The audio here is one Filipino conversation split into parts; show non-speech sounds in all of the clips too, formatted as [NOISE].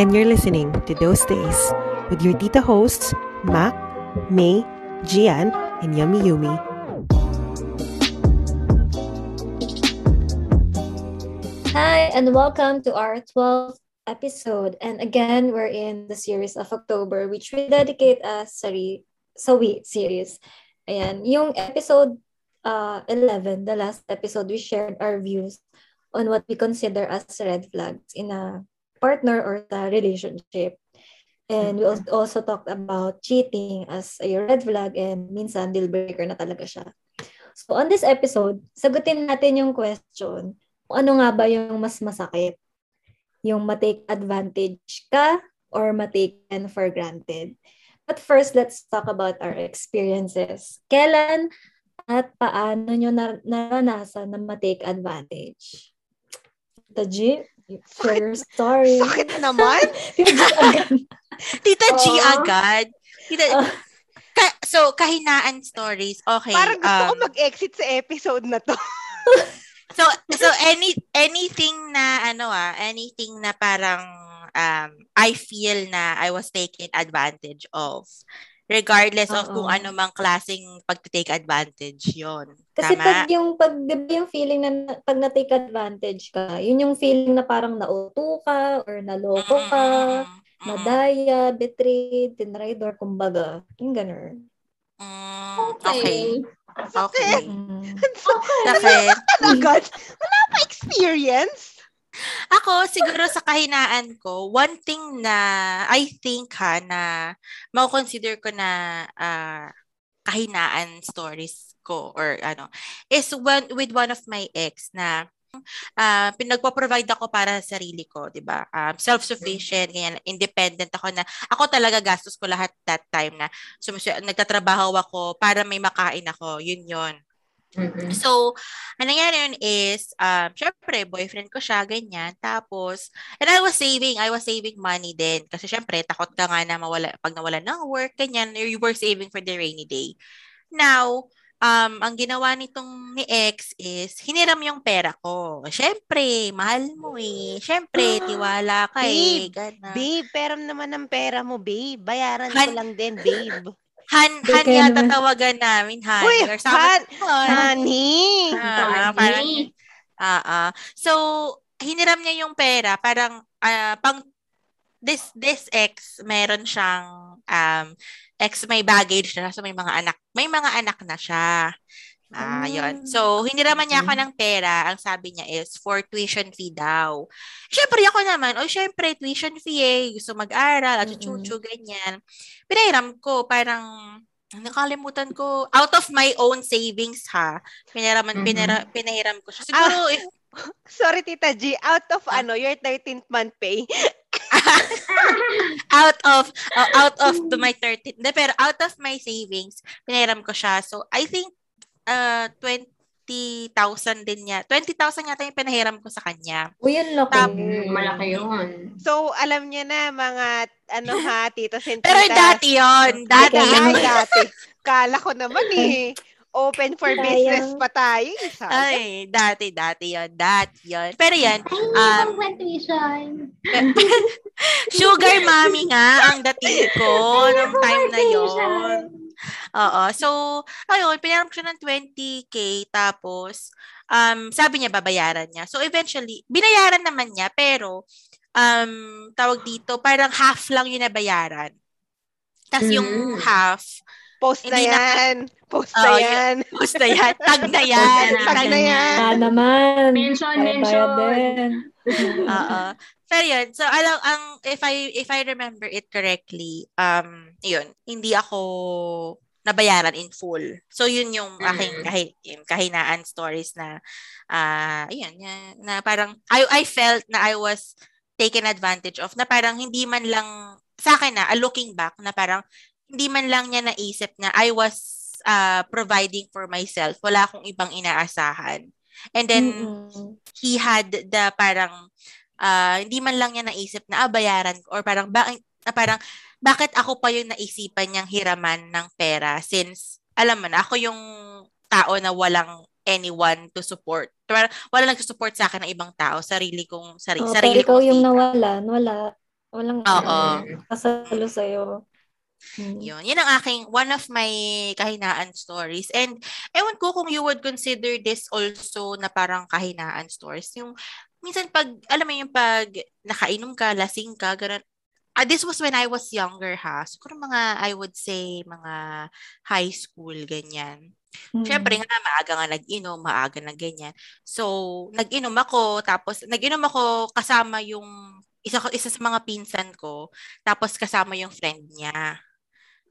and you're listening to Those Days with your Tita hosts, Mac, May, Gian, and Yummy Yumi. Hi, and welcome to our 12th episode. And again, we're in the series of October, which we dedicate as sorry, Sawi series. Ayan, yung episode uh, 11, the last episode, we shared our views on what we consider as red flags in a partner or a relationship. And we also talked about cheating as a red flag and minsan deal breaker na talaga siya. So on this episode, sagutin natin yung question, ano nga ba yung mas masakit? Yung matake advantage ka or mataken for granted? But first, let's talk about our experiences. Kailan at paano nyo nar- naranasan na matake advantage? G, share your [LAUGHS] story. Sakit naman. [LAUGHS] Tita G Oo. agad. Tita, Ah. ka- so, kahinaan stories. Okay. Parang gusto ko um, mag-exit sa episode na to. [LAUGHS] So so any anything na ano ah, anything na parang um I feel na I was taken advantage of regardless of kung ano mang klaseng pag-take advantage 'yon. Kasi Tama? pag yung, pag, yung feeling na na- pag na-take advantage ka, yun yung feeling na parang nauto ka or naloko ka, Mm, mm, mm, nadaya, betrayed, tinried, or kumbaga. Yung ganun. mm, okay. Okay. Mm. Sakit. [LAUGHS] Agad. Wala pa experience. Ako, siguro sa kahinaan ko, one thing na I think ha, na mako-consider ko na ah, kahinaan stories ko or ano, is one, with one of my ex na ah pinagpo-provide ako para sa sarili ko, 'di ba? Um, self-sufficient, ganyan, independent ako na ako talaga gastos ko lahat that time na sumus- nagtatrabaho ako para may makain ako. Yun 'yon. So, ang nangyari yun is, um, syempre, boyfriend ko siya, ganyan. Tapos, and I was saving, I was saving money din. Kasi syempre, takot ka nga na mawala, pag nawala ng work, ganyan, you were saving for the rainy day. Now, um, ang ginawa nitong ni ex is, hiniram yung pera ko. Syempre, mahal mo eh. Syempre, [GASPS] tiwala ka eh. Babe, Gana. Babe, pero naman ang pera mo, babe. Bayaran ko Han- lang din, babe. Han, Hindi han yata naman. tawagan namin, Han. Uy, Or. Han, honey. Ah, parang, ah, ah. So, hiniram niya yung pera, parang, ah, pang, this, this ex, meron siyang, um, ex may baggage na, so may mga anak, may mga anak na siya. Ah, yun. So, hiniraman niya ako ng pera. Ang sabi niya is for tuition fee daw. Syempre ako naman, o syempre tuition fee eh, gusto mag-aral, at chuchu, ganyan. Pinahiram ko, parang, nakalimutan ko, out of my own savings ha, piniraman, Mhm. pinira, pinahiram ko siya. Siguro, if, [LAUGHS] Sorry, Tita G. Out of Ah. ano, your 13th month pay. [LAUGHS] out of oh, out of the my 13 hindi, pero out of my savings pinahiram ko siya so I think uh 20,000 din niya 20,000 yata yung pinahiram ko sa kanya Uy, yun laki. Tap- Mm, malaki yun. So, alam niya na mga, ano ha, titos and pero dati yon dati Ay, yun. dati. Kala ko naman eh. Open for Sayang. business pa tayo. Isa. ay dati dati yon dati yon pero yan Ay, Um, um, tuition. [LAUGHS] sugar mommy nga ang dating ko nung time na yon Oo. So, ayun, pinaram ko siya ng 20k tapos um sabi niya babayaran niya. So eventually, binayaran naman niya pero um tawag dito, parang half lang yung nabayaran. Tapos yung Mm. half, Post na Hindi na- yan. Post Oo, na yun. yan. [LAUGHS] post na yan, tag na yan. [LAUGHS] Tag na yan. Ah, naman. Mention, mention. [LAUGHS] Oo. Pero yun, so alam ang if I if I remember it correctly, um yun, hindi ako nabayaran in full. So yun yung aking Mm. kahi, yung kahinaan stories na ah yun, na, na parang I I felt na I was taken advantage of na parang hindi man lang sa akin na ah, looking back na parang hindi man lang niya naisip na I was ah, providing for myself. Wala akong ibang inaasahan. And then Mm-mm. he had the parang ah, hindi man lang niya naisip na ah, bayaran ko or parang bakit na parang bakit ako pa yung naisipan niyang hiraman ng pera since alam mo na ako yung tao na walang anyone to support. Parang wala nagsusupport sa akin ng ibang tao, sarili kong sarili, Oh, pero sarili ikaw kong yung sikap. nawalan, wala. Walang Oo. kasalo sa'yo. Hmm. Yun. Yun ang aking, one of my kahinaan stories. And ewan ko kung you would consider this also na parang kahinaan stories. Yung, minsan pag, alam mo yung pag nakainom ka, lasing ka, ganun. Ah, this was when I was younger ha. Siguro mga, I would say, mga high school, ganyan. Hmm. Siyempre nga, maaga nga nag-inom, maaga na ganyan. So, nag-inom ako, tapos, nag-inom ako kasama yung, isa, isa sa mga pinsan ko, tapos kasama yung friend niya,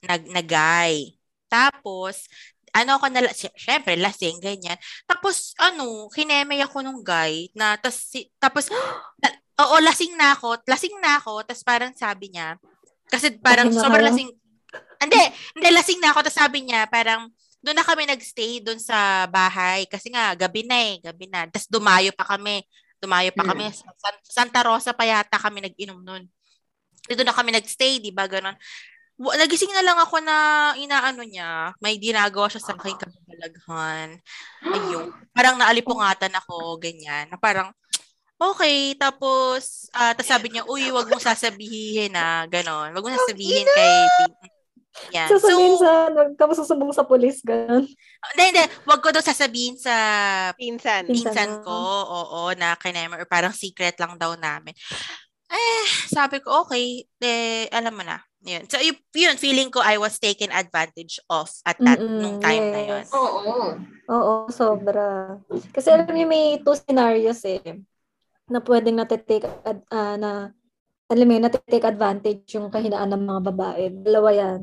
nag, na guy. Tapos, ano ako na, sy- syempre, lasing, ganyan. Tapos, ano, kinemay ako nung guy, na, tas, si, tapos, [GASPS] na, oo, lasing na ako, lasing na ako, tapos parang sabi niya, kasi parang Okay sobrang lasing, hindi, hindi, lasing na ako, tapos sabi niya, parang, doon na kami nagstay doon sa bahay kasi nga gabi na eh, gabi na. Tapos dumayo pa kami. Dumayo pa kami. Sa San- Santa Rosa pa yata kami nag-inom noon. Doon na kami nagstay, di ba? Ganon. Wa- Nagising na lang ako na inaano niya. May ginagawa siya sa aking kabalaghan. Ayun. Parang naalipungatan ako, ganyan. Na parang, okay. Tapos, ah tapos sabi niya, uy, wag mong sasabihin na, ganon. Wag mong sasabihin kay yan. Sasabihin So, sa, huwag ka masusumbong sa polis, gano'n. hindi, hindi. Wag ko daw sasabihin sa Pinsan. Pinsan ko, oo, na kinemer, or parang secret lang daw namin. Eh, sabi ko, okay, eh, alam mo na. Yun. So, y- yun, feeling ko I was taken advantage of at that, Mm-mm, nung time na yun. yes. Oo. Oo, sobra. Kasi alam niyo, may two scenarios eh, na pwedeng natitake, ad- ah, na, alam mo yun, natitake advantage yung kahinaan ng mga babae. Dalawa yan.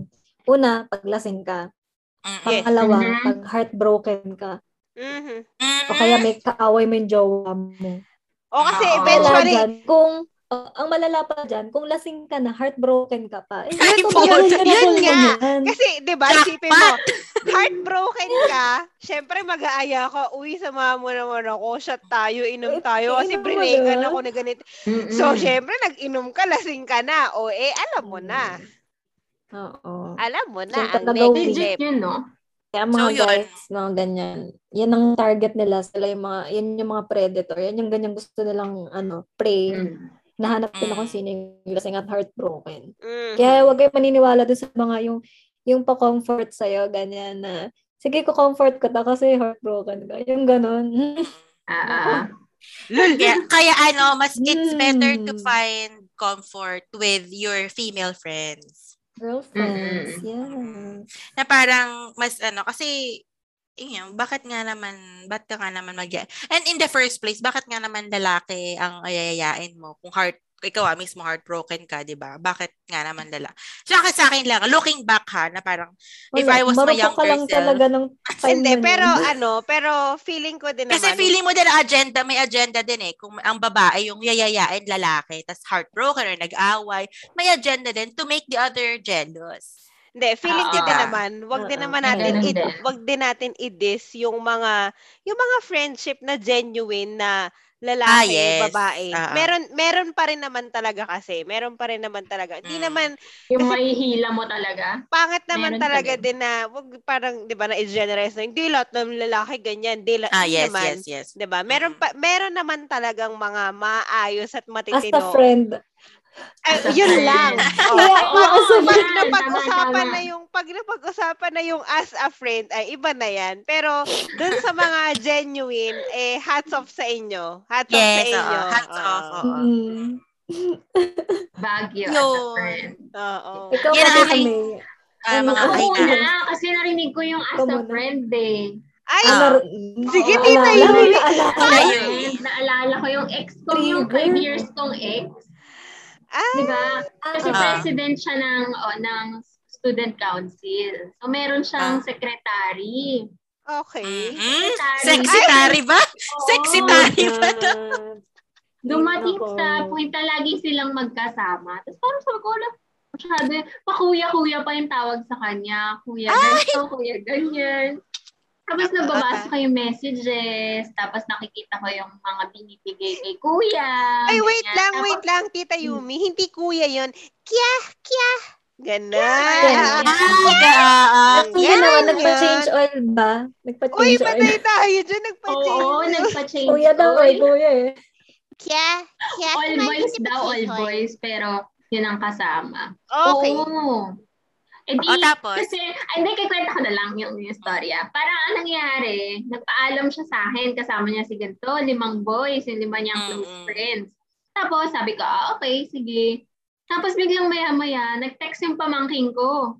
Una, pag lasing ka. Yes. Pangalawa, Mhm. pag heartbroken ka. Mhm. Mm-mm. O kaya may kaaway mo yung jowa mo. O kasi. Wala eventually, kung, uh, ang malala pa dyan, kung lasing ka na, heartbroken ka pa. Eh, Ay, ito, po, yun, yun yun, nga. yan. kasi 'di ba, isipin mo, heartbroken ka, syempre mag-aaya ka, uy, samahan mo naman ako, shot tayo, inom tayo, kasi brinegan ako na ganito. Mm-mm. So, syempre, nag-inom ka, lasing ka na. O, eh, alam mo na. Oo. Alam mo na. So, ang next step. Yun, no? Kaya mga So, yun. guys, mga ganyan. Yan ang target nila. Sila yung mga, yan yung mga predator. Yan yung ganyan gusto nilang, ano, prey. Mm. Nahanap nila Mm. kung sino yung lasing at heartbroken. Mhm. Kaya huwag kayo maniniwala dun sa mga yung, yung pa-comfort sa'yo, ganyan na, sige ko comfort ko ta kasi heartbroken ka. Yung ganon. Ah, ah. Kaya, kaya ano, mas it's better to Mm. find comfort with your female friends. Girlfriends, Mm-mm. yes. Na parang mas ano, kasi yun, bakit nga naman, ba't ka nga naman mag And in the first place, bakit nga naman lalaki ang ayayayain mo? Kung heart, ikaw ah, mismo heartbroken ka, di ba? Bakit nga naman lala? Sa akin, sa akin lang, looking back ha, na parang, If I was my marupok ka younger lang self. talaga ng [LAUGHS] time Hindi, na pero yun. ano, pero feeling ko din kasi naman. feeling mo din agenda, may agenda din eh. Kung ang babae yung yayayain lalaki, tas heartbroken or nag-away, may agenda din to make the other jealous. Hindi, feeling ko din naman, wag din naman natin i- wag din natin i-diss yung mga yung mga friendship na genuine na lalaki, Ah, yes. babae. Oo. Meron meron pa rin naman talaga kasi. Meron pa rin naman talaga. Hindi Mm. naman Yung Kasi- mahihila mo talaga. pangit naman Meron pa talaga din. na wag parang 'di ba na i-generalize na hindi lahat ng lalaki ganyan, hindi la- Ah, yes, naman. yes, yes. 'Di ba? Meron Mm. pa meron naman talagang mga maayos at As a matitino. friend. Eh, a yun lang. Oh, Yeah, pag, oo, as a pag napag-usapan Tama, na yung pag napag-usapan na yung as a friend ay iba na yan. Pero dun sa mga genuine eh hats off sa inyo. Hats off sa Yes, oo. inyo. Hats off, Oo. oo. Mm. Baguio as a Yun. friend. Oo. Ikaw Yan kasi kami. Ah, Ano, mga kahinaan. na, kasi narinig ko yung as a friend eh. Ay. Ano, Sige, Oo, Tita naalala, Yumi. naalala. Ko yung ex ko, yung Trigger. 5 years kong ex. Ah, Di ba? Kasi Ah. president siya ng, oh, ng student council. So, meron siyang Ah. secretary. okay. Mm-mm. Secretary. Sexy tari ba? Sexy Oo. tari ba? Dumating Nako. sa point na lagi silang magkasama. Tapos parang sabi ko, wala, masyado, pa-kuya-kuya pa yung tawag sa kanya. Kuya ganito, kuya ganyan. Tapos nababasa ko yung messages, tapos nakikita ko yung mga binibigay kay kuya. Ay, wait ganyan. lang, Tapos, wait lang, Tita Yumi. Hindi kuya yon Kya, kya. Ganon. Ah, ah. Yan naman, yun. nagpa-change oil ba? Uy, Nagpa-change oil. patay tayo dyan. Nagpa-change. Oo, nagpa-change Kuya daw, oil. ay kuya eh. Kya, kya. All boys daw, all boys. Pero Yun ang kasama. Okay. Oo. Eh di, O, tapos? kasi, ay, hindi, kikwenta ko na lang yung, yung storya. Parang anong nangyari, nagpaalam siya sa akin, kasama niya si ganito, limang boys, yung lima niyang close Mm-mm. friends. Tapos sabi ko, ah, okay, sige. Tapos biglang maya-maya, nag-text yung pamangking ko.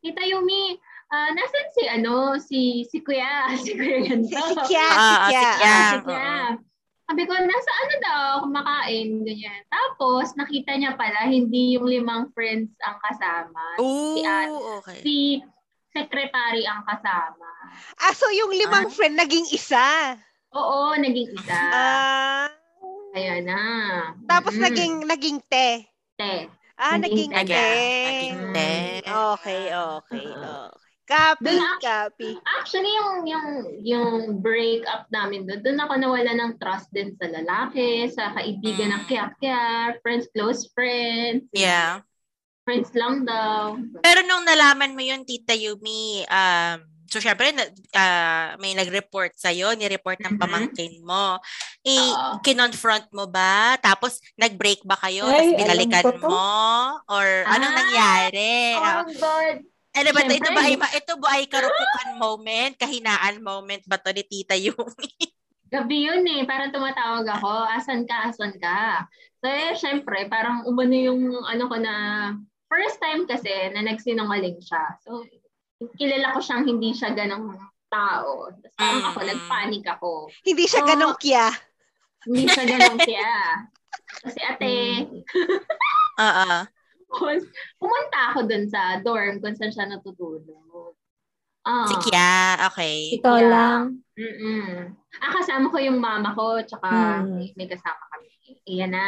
Tita Yumi, ah, nasan si ano, si si Kuya, [LAUGHS] si Kuya ganito. Si, si Kya, Ah, si ah, si. Ah. Kuya. Sabi ko, nasa ano daw, kumakain, ganyan. Tapos, nakita niya pala, hindi yung limang friends ang kasama. Ooh, Si Ate. okay. Si secretary ang kasama. Ah, so yung limang Ah. friend naging isa. Oo, naging isa. Ah. Kaya na. tapos Mm. naging naging te. Te. Ah, Naging naging, te. Naging te. Okay, okay, okay. Copy, ako- copy. Actually, yung, yung, yung break up namin doon, doon ako nawala ng trust din sa lalaki, sa kaibigan ng Mm. kaya-kaya, friends, close friends. Yeah. Friends lang daw. Pero nung nalaman mo yun, Tita Yumi, um, so syempre, ah, may nag-report sa'yo, ni-report ng Mhm. pamangkin mo. Eh, Oo. kinonfront mo ba? Tapos, nag-break ba kayo? Ay, Tapos binalikan mo? Or anong Ah, nangyari? Oh, God. Ano ba, ito, ito ba ay, ito ba ay karupukan moment? Kahinaan moment ba to ni Tita Yumi? [LAUGHS] Gabi yun eh, parang tumatawag ako, asan ka, asan ka. So eh, syempre, parang umano yung ano ko na, first time kasi na nagsinungaling siya. So, kilala ko siyang hindi siya ganong tao. Tapos parang ako, Mm. nagpanik ako. Hindi siya Oh. ganong kya. Hindi siya ganong siya. Kasi ate, [LAUGHS] Oo. pumunta ako dun sa dorm kung saan siya natutulog. Ah, Si Kya, okay. Ikaw Yeah. lang. Mm-mm. Ah, kasama ko yung mama ko, tsaka Hmm. may, may kasama kami. Iyan na.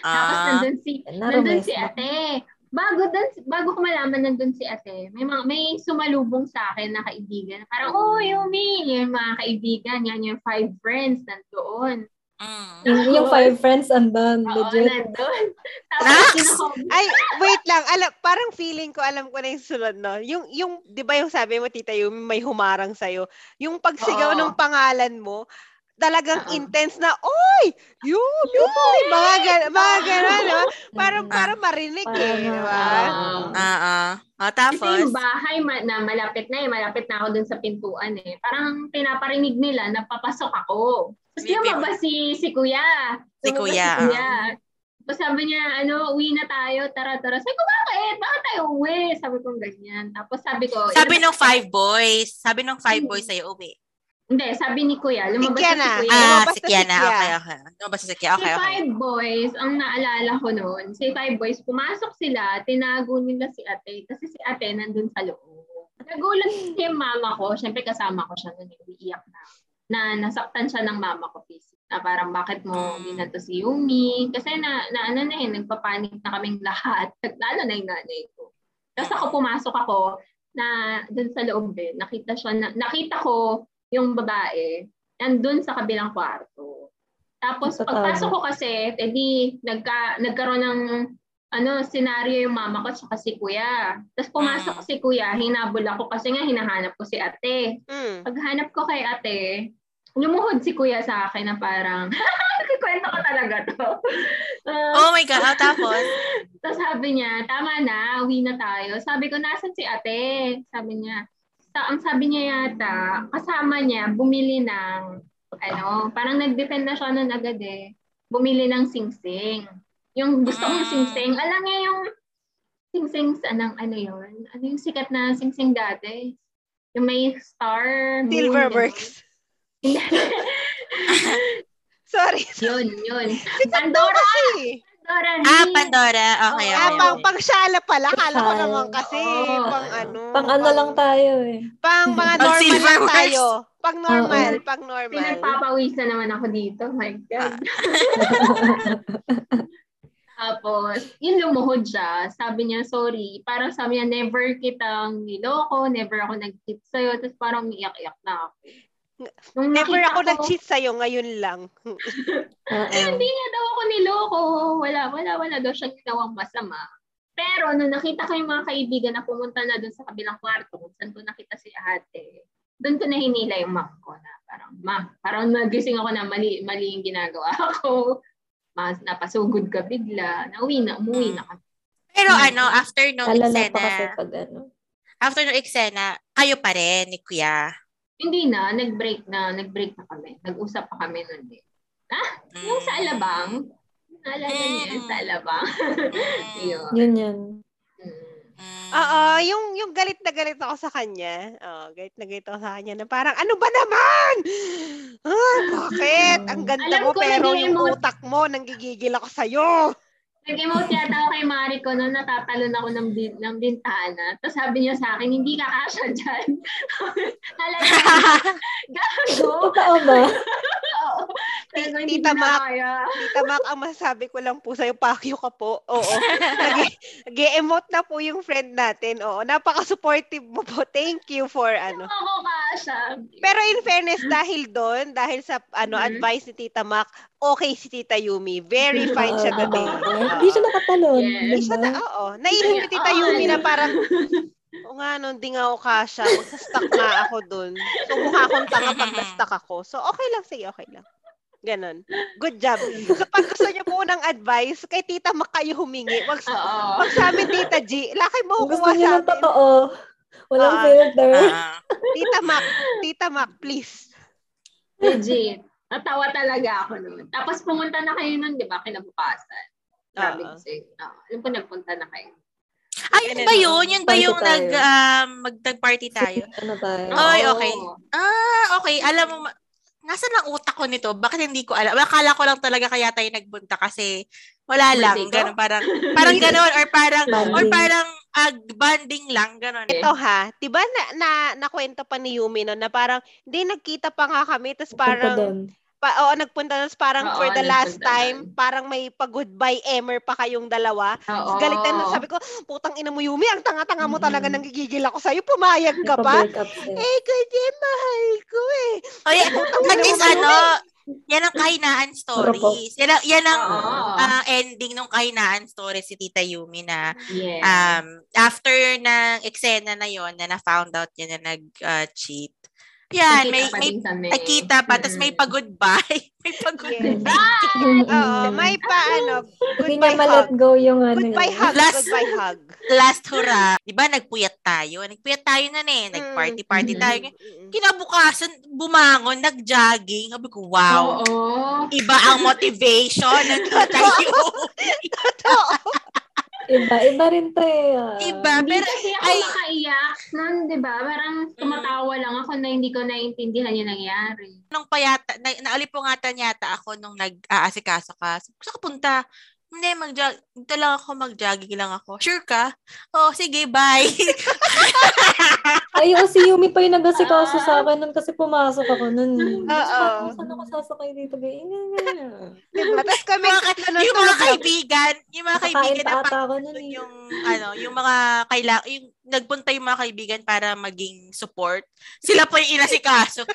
Tapos Ah, nandun si, nandun si ate. Bago dun, bago ko malaman nandun si ate, may mga, may sumalubong sa akin na kaibigan. Parang, oh, Yumi, yung mga kaibigan, yan yung five friends nandoon. Mm. Yung, yung five friends andun, Oo, legit. nandun. Tapos, kinuha- Ay, wait lang. Alam, parang feeling ko, alam ko na yung sunod, no? Yung, yung, di ba yung sabi mo, Tita Yumi, may humarang sa'yo. Yung pagsigaw Oo. ng pangalan mo, talagang Oo. intense na, Oy! Yumi! Mga, gan- mga gano'n, no? Parang, Mm. parang marinig eh, Parang, di ba? Oo. Ah. Ah, Kasi tapos, yung bahay ma- na malapit na eh, malapit na ako dun sa pintuan eh. Parang pinaparinig nila na papasok ako. Tapos May lumabas si, si kuya. Si kuya, Si kuya. Tapos sabi niya, ano, uwi na tayo, tara, tara. Sabi ko, bakit? Bakit tayo uwi? Sabi ko ganyan. Tapos sabi ko, sabi nung five boys, sabi nung five boys sa'yo, uwi. Hindi, sabi ni kuya, lumabas Kya na si kuya. Ah, lumabas si na si. Okay, okay. Lumabas si Kya. Okay, si okay. Five Boys, ang naalala ko noon, si Five Boys, pumasok sila, tinago nila si ate, kasi si ate nandun sa loob. Nagulat yung mama ko, syempre kasama ko siya noon, umiiyak na. Na nasaktan siya ng mama ko physically. Na parang bakit mo Mm. ginato si Yumi? Kasi na, na ano na eh, nagpapanik na kaming lahat. [LAUGHS] Lalo na yung nanay ko. Tapos ako pumasok ako na dun sa loob eh, nakita siya, na, nakita ko yung babae nandun sa kabilang kwarto. Tapos Sa pagpasok ko kasi, edi nagka, nagkaroon ng ano, senaryo yung mama ko at si kuya. Tapos pumasok Mm. si kuya, hinabol ako kasi nga hinahanap ko si ate. Mm. Paghanap ko kay ate, lumuhod si kuya sa akin na parang, [LAUGHS] kwento ko talaga to. [LAUGHS] Ah, Oh my God. Tapos, [LAUGHS] tapos sabi niya, tama na, uwi na tayo. Sabi ko, nasan si ate? Sabi niya, sa, ang sabi niya yata, kasama niya, bumili ng, ano, parang nag-depend na siya nun agad eh. Bumili ng singsing. Yung gusto kong Mm. singsing, alam niya yung singsing, anong, ano yun? Ano yung sikat na singsing dati? Yung may star. Silverworks. [LAUGHS] Sorry. yun, yun. Sikat daw Pandora! ah. Pandora. Okay, Oo. Ah, okay. pang, pang syala pala. Kala ko naman kasi. Oo. Pang ano. Pang ano lang tayo eh. Pang mga Pang normal lang silverworks. tayo. Pang normal. Oo. Pang normal. Pinagpapawisan naman ako dito. My God. [LAUGHS] Tapos, yun lumuhod siya. Sabi niya, sorry. Parang sabi niya, never kitang niloko, never ako nag-cheat sa'yo. Tapos parang umiyak-iyak na ako. Nung Never ako ko- nag-cheat sa'yo. Ngayon lang. [LAUGHS] Eh, hindi niya daw ako niloko. Wala, wala, wala daw siyang ginawang masama. Pero nung nakita ko yung mga kaibigan na pumunta na doon sa kabilang kwarto, kung saan ko nakita si ate, doon ko na hinila yung mom ko na parang, ma, parang nagising ako na mali, mali yung ginagawa [LAUGHS] ko. Mas napasugod ka bigla. Nauwi na, umuwi na kami. Pero Mm. ano, after nung Alala eksena, pag ano. after nung eksena, kayo pa rin ni Kuya. Hindi na, nag-break na, nag-break na kami. Nag-usap pa kami nun eh. Yung sa Mm. Alabang, naalala niya yung sa Alabang. Mm. [LAUGHS] Yun. Yun yan. Mm. Mm. Oo, yung yung galit na galit ako sa kanya. Oh, galit na galit ako sa kanya na parang ano ba naman? [GASPS] Ah, bakit? Ang ganda Alam mo pero yung nag-emote. utak mo nanggigigil ako sa Nag-emote yata ako kay Mari ko noon, natatalon ako ng, bin, ng bintana. Tapos sabi niya sa akin, hindi ka kasha dyan. [LAUGHS] Nalala [LAUGHS] ko, gago. Totoo ba? [LAUGHS] Tita na Mac. [LAUGHS] Tita Mac, ang masasabi ko lang po sa'yo, pakyo ka po. Oo. Nag-emote [LAUGHS] na po yung friend natin. Oo. Napaka-supportive mo po. Thank you for ano. Ako kasha. Pero in fairness, dahil doon, dahil sa ano Mhm. advice ni Tita Mac, okay si Tita Yumi. Very [LAUGHS] fine siya diba? Hindi siya nakatalon. Yes. Hindi siya na, oo. Naisip ni Tita Yumi na parang, o nga, no, hindi nga ako kasha. Magsa-stuck nga ako dun. So, mukha akong tanga pag na-stuck ako. So, okay lang. Sige, okay lang. Ganon. Good job. [LAUGHS] So, pag gusto niyo po ng advice, kay Tita Mac kayo humingi. Wag, wag sa amin, Tita G. Laki mo gusto kukuha niyo sa ng amin. totoo, walang Ah. filter. Ah. [LAUGHS] Tita Mac, Tita Mac, please. Legit. Natawa talaga ako noon. Tapos pumunta na kayo nun, di ba? Kinabukasan. Sabi ko Oo. sa'yo. Oo. Alam ko nagpunta na kayo. Ay, yun ba yun? Yun ba yung tayo. nag, um, mag-party tayo? [LAUGHS] Ano tayo? Ay, okay. Ah, okay. Alam mo, nasa lang utak ko nito? Bakit hindi ko alam? Akala ko lang talaga kaya tayo nagbunta kasi wala lang. Ko? Ganun, parang, parang ganun, or parang, or parang ag banding lang, ganun. Eh. Ito ha, 'di ba na, na nakwento pa ni Yumi no na parang hindi nagkita pa nga kami tapos parang. Pa, oo, nagpunta tapos parang Oo, for the last nagpunta time doon. parang may pa-goodbye emer pa kayong dalawa. Oo. Galit na sabi ko, putang ina mo Yumi, ang tanga-tanga mo talaga Mm. nanggigigil ako sa'yo, pumayag ka pa. Eh, kasi mahal ko eh. O, yan, is naman ano, yan ang kahinaan stories. Yan ang, yan ang ah, ending ng kahinaan stories si Tita Yumi na Yes. um, after ng eksena na yon na na-found out niya na nag-cheat. Yan, may, may nakita pa, tapos may pa-goodbye. [LAUGHS] may pa-goodbye. Oo, may pa ano, Hindi niya goodbye ma-let hug. go yung ano. Goodbye yun. hug, Last- goodbye hug. Last hurrah. Di ba, nagpuyat tayo. Nagpuyat tayo na eh. Nag-party-party Mm. tayo. Mm-mm. Kinabukasan, bumangon, nag-jogging. Sabi ko, wow. Oo. Iba ang motivation Tita Yumi. [LAUGHS] Iba, iba rin to eh. Iba. Hindi Pero, kasi ako ay, makaiyak nun, di ba? Parang tumatawa lang ako na hindi ko naiintindihan yung nangyari. nung payata, na, naulipungatan yata ako nung nag-aasikaso ka. Saan ka punta? Hindi, mag dito lang ako, mag-jogging lang ako. Sure ka? Oo, sige, bye. [LAUGHS] Ay, oh, si Yumi pa yung nag-asikaso sa akin nun kasi pumasok ako nun. Oo. Saan ako sasakay dito? Ganyan. Diba? Tapos kami, Yung mga, tatlo na yung mga kaibigan, yung mga kaibigan pa na ata ako nun eh. yung ano, yung mga kaila yung nagpunta yung mga kaibigan para maging support. Sila pa yung inasikaso. [LAUGHS]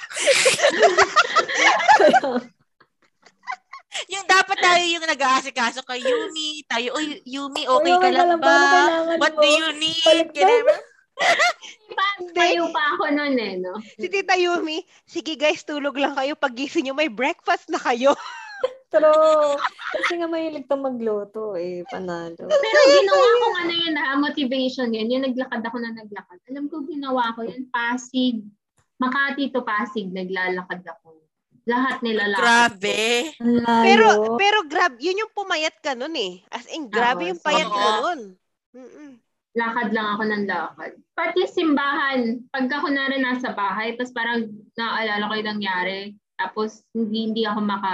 [LAUGHS] yung dapat tayo yung nag-aasikaso kay Yumi, tayo, oy, Yumi, okay Uy, ka lang ba? What do you need? Payo pa ako nun eh, no? Si Tita Yumi, sige guys, tulog lang kayo. Pagising nyo, may breakfast na kayo. [LAUGHS] True. Kasi nga mahilig to magluto eh. Panalo. Pero ginawa ko ano yun ha, motivation yun. Yung naglakad ako na naglakad. Alam ko ginawa ko yun, Pasig. Makati to Pasig, naglalakad ako. Lahat nilalakad. Grabe. Ang layo. Pero, pero grab, yun yung pumayat ka nun eh. As in, grabe yung payat oo. nun. Mm-mm. lakad lang ako ng lakad. Pati simbahan, pagka ko na rin nasa bahay, tapos parang naaalala ko yung nangyari, tapos hindi, hindi ako maka...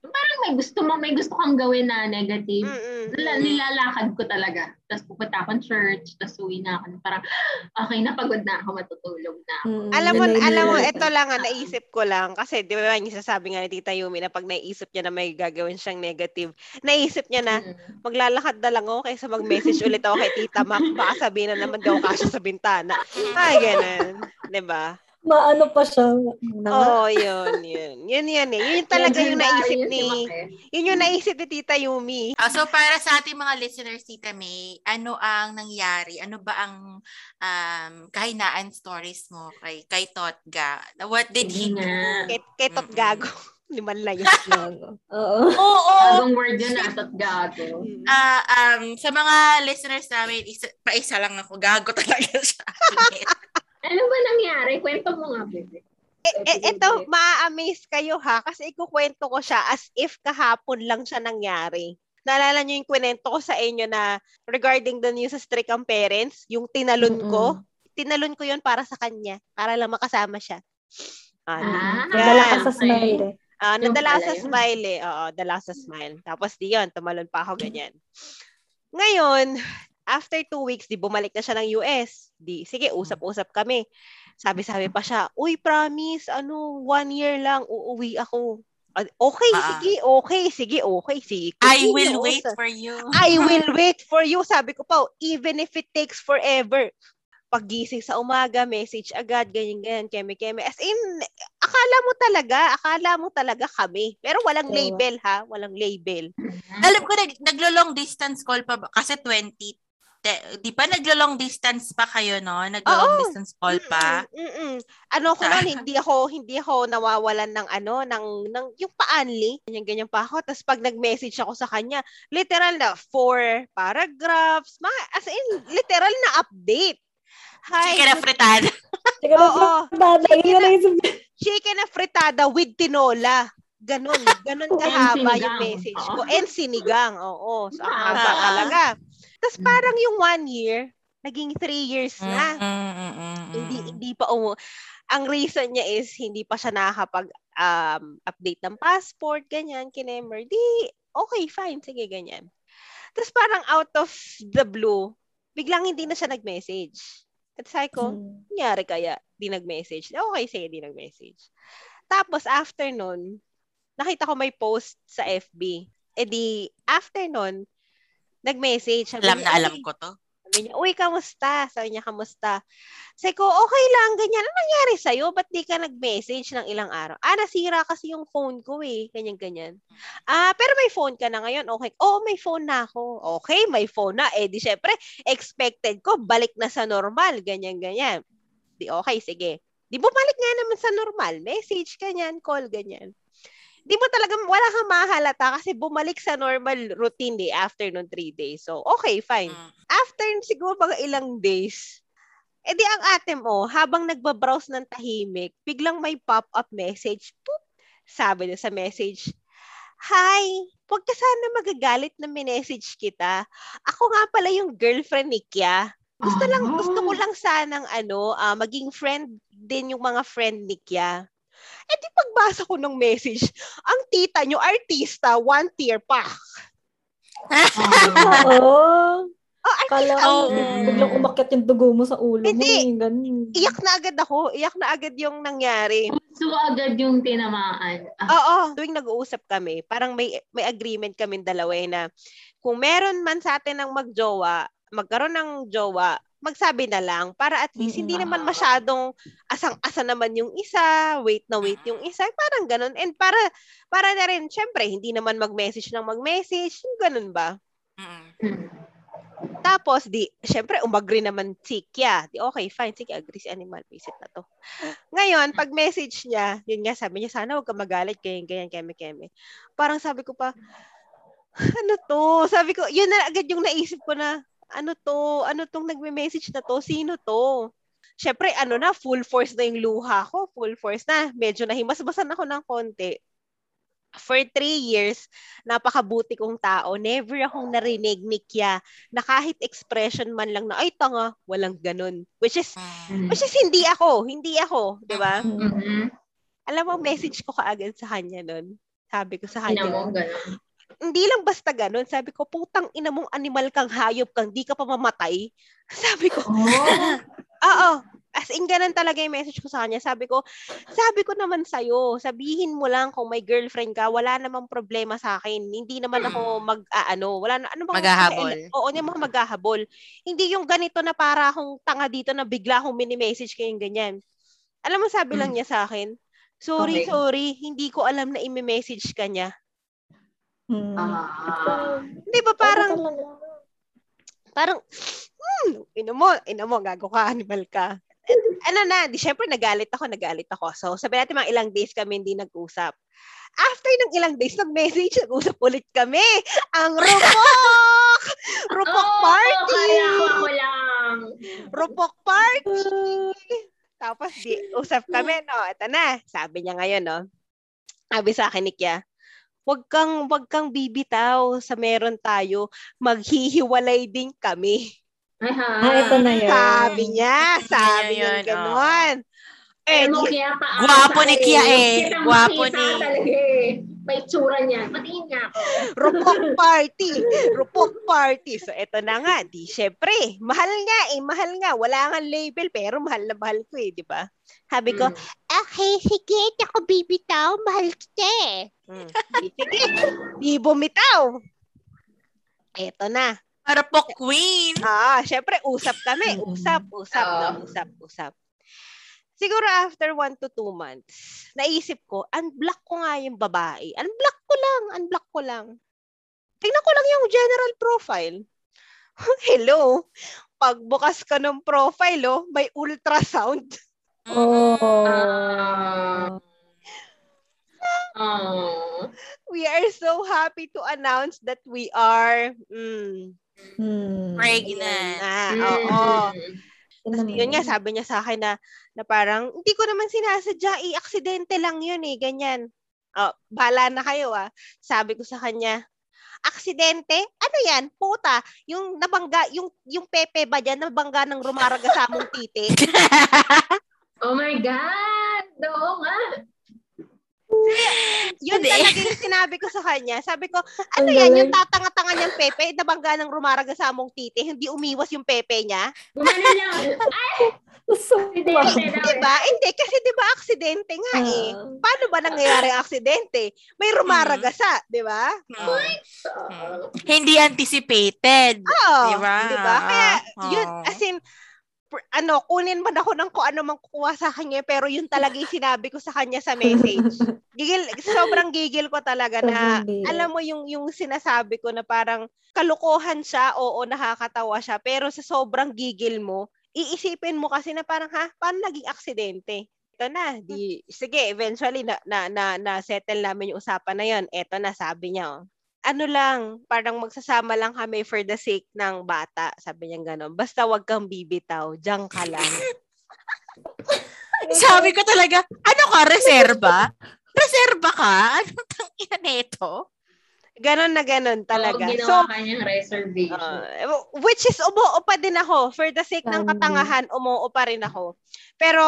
Parang may gusto mo, may gusto kang gawin na negative. Mm-mm. Nila, nilalakad ko talaga. Tapos pupunta akong church, tapos uwi na ako. Parang, okay, napagod na ako, matutulog na ako. Mm, Alam mo, na alam mo, ito lang ang naisip ko lang. Kasi, di ba, yung sasabi nga ni Tita Yumi na pag naisip niya na may gagawin siyang negative, naisip niya na, Mm. maglalakad na lang ako kaysa mag-message ulit ako kay Tita Mac. Baka sabihin na naman daw kasya sa bintana. Ay, ganun. Di ba? Maano pa siya. Na, Oo, oh, yun, yun. Yun, yun eh. Yun talaga yung naisip ni, eh. yun yung naisip ni Tita Yumi. Ah, so para sa ating mga listeners, Tita May, ano ang nangyari? Ano ba ang um, kahinaan stories mo kay, kay Totga? What did he do? Kay, kay Tot Mm-mm. Gago. [LAUGHS] Liman lang yun. Gago. [LAUGHS] Oo. Oo. Bagong word yun, asat gago. Ah, um, sa mga listeners namin, isa, pa isa lang ako. Gago talaga siya. [LAUGHS] Ano ba nangyari? Kwento mo nga, bebe. Eh, ito, maa-amaze kayo ha, kasi ikukwento ko siya as if kahapon lang siya nangyari. Naalala niyo yung kwento ko sa inyo na regarding the news sa strict ang parents, yung tinalon ko, tinalon ko yun para sa kanya, para lang makasama siya. Ano? Ah, Nadala ka sa okay. smile eh. Ah, Yung nadala sa yun. smile eh. Oo, dala sa smile. Tapos di yun, tumalon pa ako ganyan. Ngayon, after two weeks, di bumalik na siya ng US. Di, sige, usap-usap kami. Sabi-sabi pa siya, uy, promise, ano, one year lang, uuwi ako. Okay, Ah. sige, okay, sige, okay, sige. I will wait usap. for you. I [LAUGHS] will wait for you. Sabi ko pa, even if it takes forever. Paggising sa umaga, message agad, ganyan-ganyan, keme-keme. As in, akala mo talaga, akala mo talaga kami. Pero walang label ha, walang label. Alam ko, nag, naglo-long distance call pa ba? Kasi 20, te- di ba naglo-long distance pa kayo, no? Naglo-long Oo. distance call pa. Mm-mm, mm-mm. Ano ko noon, [LAUGHS] hindi ako hindi ako nawawalan ng ano, ng ng yung paanli. Ganyan ganyan pa ako. Tapos pag nag-message ako sa kanya, literal na four paragraphs, mga, as in literal na update. Hi. Chicken na fritada. [LAUGHS] Sige na, Oo. fritada. Yun na chicken na fritada with tinola. Ganon. Ganon kahaba yung message ko. And sinigang. Oo. So, ang Ah. haba talaga. Tapos parang yung one year, naging three years na. Mm, mm, mm, mm, Hindi, mm. hindi pa umu... Ang reason niya is, hindi pa siya nakakapag um, update ng passport, ganyan, kinemer. Di, okay, fine, sige, ganyan. Tapos parang out of the blue, biglang hindi na siya nag-message. At sabi ko, nangyari kaya? Di nag-message. Okay, sige, di nag-message. Tapos, after nun, nakita ko may post sa FB. E di, after nun, nag-message. Sabi Alam niya, na alam ko to. Sabi niya, uy, kamusta? Sabi niya, kamusta? Sabi ko, okay lang, ganyan. Ano nangyari sa'yo? Ba't di ka nag-message ng ilang araw? Ah, nasira kasi yung phone ko eh. Ganyan, ganyan. Ah, pero may phone ka na ngayon. Okay. Oo, may phone na ako. Okay, may phone na. Eh, di syempre, expected ko, balik na sa normal. Ganyan, ganyan. Di okay, sige. Di bumalik nga naman sa normal. Message, ganyan, call, ganyan. Di mo talaga, wala kang mahalata kasi bumalik sa normal routine eh after nung three days. So, okay, fine Mm. after siguro mga ilang days, eh di ang ate mo, habang nagbabrowse ng tahimik, biglang may pop-up message. Poop! Sabi niya sa message, Hi! Huwag ka sana magagalit na minessage kita. Ako nga pala yung girlfriend ni Kya. Gusto lang, Ah. gusto ko lang sanang ano, ah, maging friend din yung mga friend ni Kya. Eh di pagbasa ko ng message, ang tita nyo, artista, one tier pa. [LAUGHS] Oo. Oh, Kala artista, ko, Oo. biglang umakyat yung dugo mo sa ulo mo. Hindi. eh, Ganun. iyak na agad ako. Iyak na agad yung nangyari. So, agad yung tinamaan. Ah, Oo, tuwing nag-uusap kami, parang may may agreement kami dalawa eh na kung meron man sa atin ng magjowa, magkaroon ng jowa, magsabi na lang para at least hindi naman masyadong asang-asa naman yung isa, wait na wait yung isa, parang ganun. And para para na rin, syempre, hindi naman mag-message ng mag-message, yung ganun ba? Mm. hmm. Tapos, di, syempre, umagri naman si Kya. Di, okay, fine. Sige, agree si Animal. Visit na to. Ngayon, pag message niya, yun nga, sabi niya, sana huwag ka magalit, ganyan, ganyan, keme, keme. Parang sabi ko pa, ano to? Sabi ko, yun na agad yung naisip ko na, ano to? Ano tong nagme-message na to? Sino to? Syempre, ano na, full force na yung luha ko. Full force na. Medyo nahimas-basan ako ng konti. For three years, napakabuti kong tao. Never akong narinig ni Kya na kahit expression man lang na, ay, tanga, walang ganun. Which is, Mm. which is hindi ako. Hindi ako. Di ba? Hmm. Mhm. Alam mo, message ko kaagad sa kanya nun. Sabi ko sa kanya, mo. Hindi lang basta ganun. Sabi ko, putang ina mong animal kang hayop kang, di ka pa mamatay. [LAUGHS] Sabi ko, Oh, [LAUGHS] oo. As in, ganun talaga yung message ko sa kanya. Sabi ko, sabi ko naman sa'yo, sabihin mo lang kung may girlfriend ka, wala namang problema sa akin. Hindi naman ako mag, ah, ano, wala na, ano bang, Maghahabol. Oo, hindi mo maghahabol. Hindi yung ganito na para akong tanga dito na bigla akong mini-message kayong ganyan. Alam mo, sabi lang niya sa akin, sorry, Okay. sorry, hindi ko alam na imi-message ka niya. Hmm. ah. Di ba parang, parang, hmm, ino mo, ino mo, gago ka, animal ka. ano na, di syempre nagalit ako, nagalit ako. So, sabi natin mga ilang days kami hindi nag-usap. After ng ilang days, nag-message, nag-usap ulit kami. Ang rupok! [LAUGHS] Rupok Oo, party! kala ko ako lang. Rupok party! Tapos di, usap kami, no? Ito na. Sabi niya ngayon, no? Sabi sa akin ni Kia, wag kang, wag kang bibitaw sa meron tayo. Maghihiwalay din kami. Ay, ha. Ah, ito na yun. Sabi niya, sabi niya Yun, ganon. Eh, mo, di- kaya paasa Gwapo ni ka Kia eh. Makita ni- talaga eh. May tsura niya. Patingin niya ako. rupok [LAUGHS] party. Rupok party. So, eto na nga. Di, syempre, mahal nga eh. Mahal nga. Wala nga label, pero mahal na mahal ko eh, di ba? Sabi ko, Mm. okay, sige, di ako bibitaw. Mahal kita eh. Di, sige, di bumitaw. Eto na. Para po queen. Ah, syempre, usap kami. Usap, usap, Oo. no? Usap, usap. Siguro after one to two months, naisip ko, unblock ko nga yung babae. Unblock ko lang, unblock ko lang. Tingnan ko lang yung general profile. [LAUGHS] Hello. Pagbukas ka ng profile, oh, may ultrasound. [LAUGHS] Oh. Oh. [LAUGHS] We are so happy to announce that we are mm, Hmm. Pregnant. ah, Mm. oo. Yun Tapos naman. yun nga, sabi niya sa akin na, na parang, hindi ko naman sinasadya, eh, aksidente lang yun eh, ganyan. Oh, bahala na kayo ah. Sabi ko sa kanya, aksidente? Ano yan? Puta, yung nabangga, yung, yung pepe ba dyan, nabangga ng rumaraga sa among titi? [LAUGHS] Oh my God! Oo nga. [LAUGHS] Yun talaga yung sinabi ko sa kanya. Sabi ko, ano yan, yung tatanga-tanga niyang pepe, nabangga ng rumaraga sa among titi, hindi umiwas yung pepe niya? Gumano lang. Aksidente daw eh. Diba? Hindi, kasi diba aksidente nga eh. Ah. Paano ba nangyayari ang aksidente? May rumaragasa, di ba? Oo. Hindi anticipated. Oo. Diba? Di ba? Kaya, yun, Oo. as in, ano, kunin man ako ng kung ano mang kukuha sa kanya, pero yun talaga yung sinabi ko sa kanya sa message. [LAUGHS] Gigil, sobrang gigil ko talaga na, alam mo yung, yung sinasabi ko na parang kalukuhan siya, oo, nakakatawa siya, pero sa sobrang gigil mo, iisipin mo kasi na parang, ha, paano naging aksidente? Ito na, di, sige, eventually, na, na, na, na settle namin yung usapan na yon Ito na, sabi niya, oh ano lang, parang magsasama lang kami for the sake ng bata. Sabi niya gano'n. Basta wag kang bibitaw. Diyan ka lang. [LAUGHS] Sabi ko talaga, ano ka, reserba? Reserba ka? Anong tangina nito? Ganon na ganon talaga. Oo, So, ginawa kanyang reservation. uh, which is umuo pa din ako. For the sake ng katangahan, umuo pa rin ako. Pero,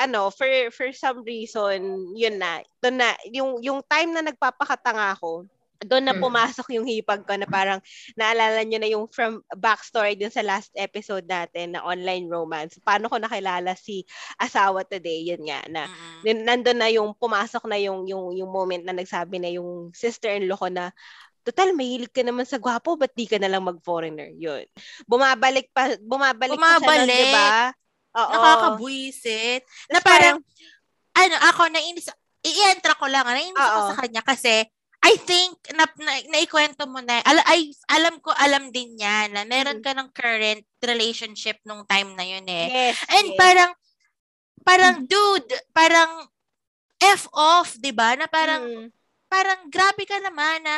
ano, for for some reason, yun na. Doon na, yung, yung time na nagpapakatanga ako, doon na Mm. pumasok yung hipag ko na parang naalala nyo na yung from backstory dun sa last episode natin na online romance. Paano ko nakilala si asawa today, yun nga, na. Nin- nandun na yung pumasok na yung yung yung moment na nagsabi na yung sister-in-law ko na total mahilig ka naman sa gwapo ba't di ka na lang mag-foreigner yun bumabalik pa bumabalik, pa siya nun, Bumabalik. di ba oo Nakakabuisit. Na Tas parang, ano, ako, nainis, i-entra ko lang, nainis ako Oo. sa kanya kasi, I think, na, na, naikwento mo na, al, ay, alam ko, alam din niya na meron ka ng current relationship nung time na yun eh. yes And yes. parang, parang, dude, parang, F off, di ba? Na parang, Mm. parang grabe ka naman na,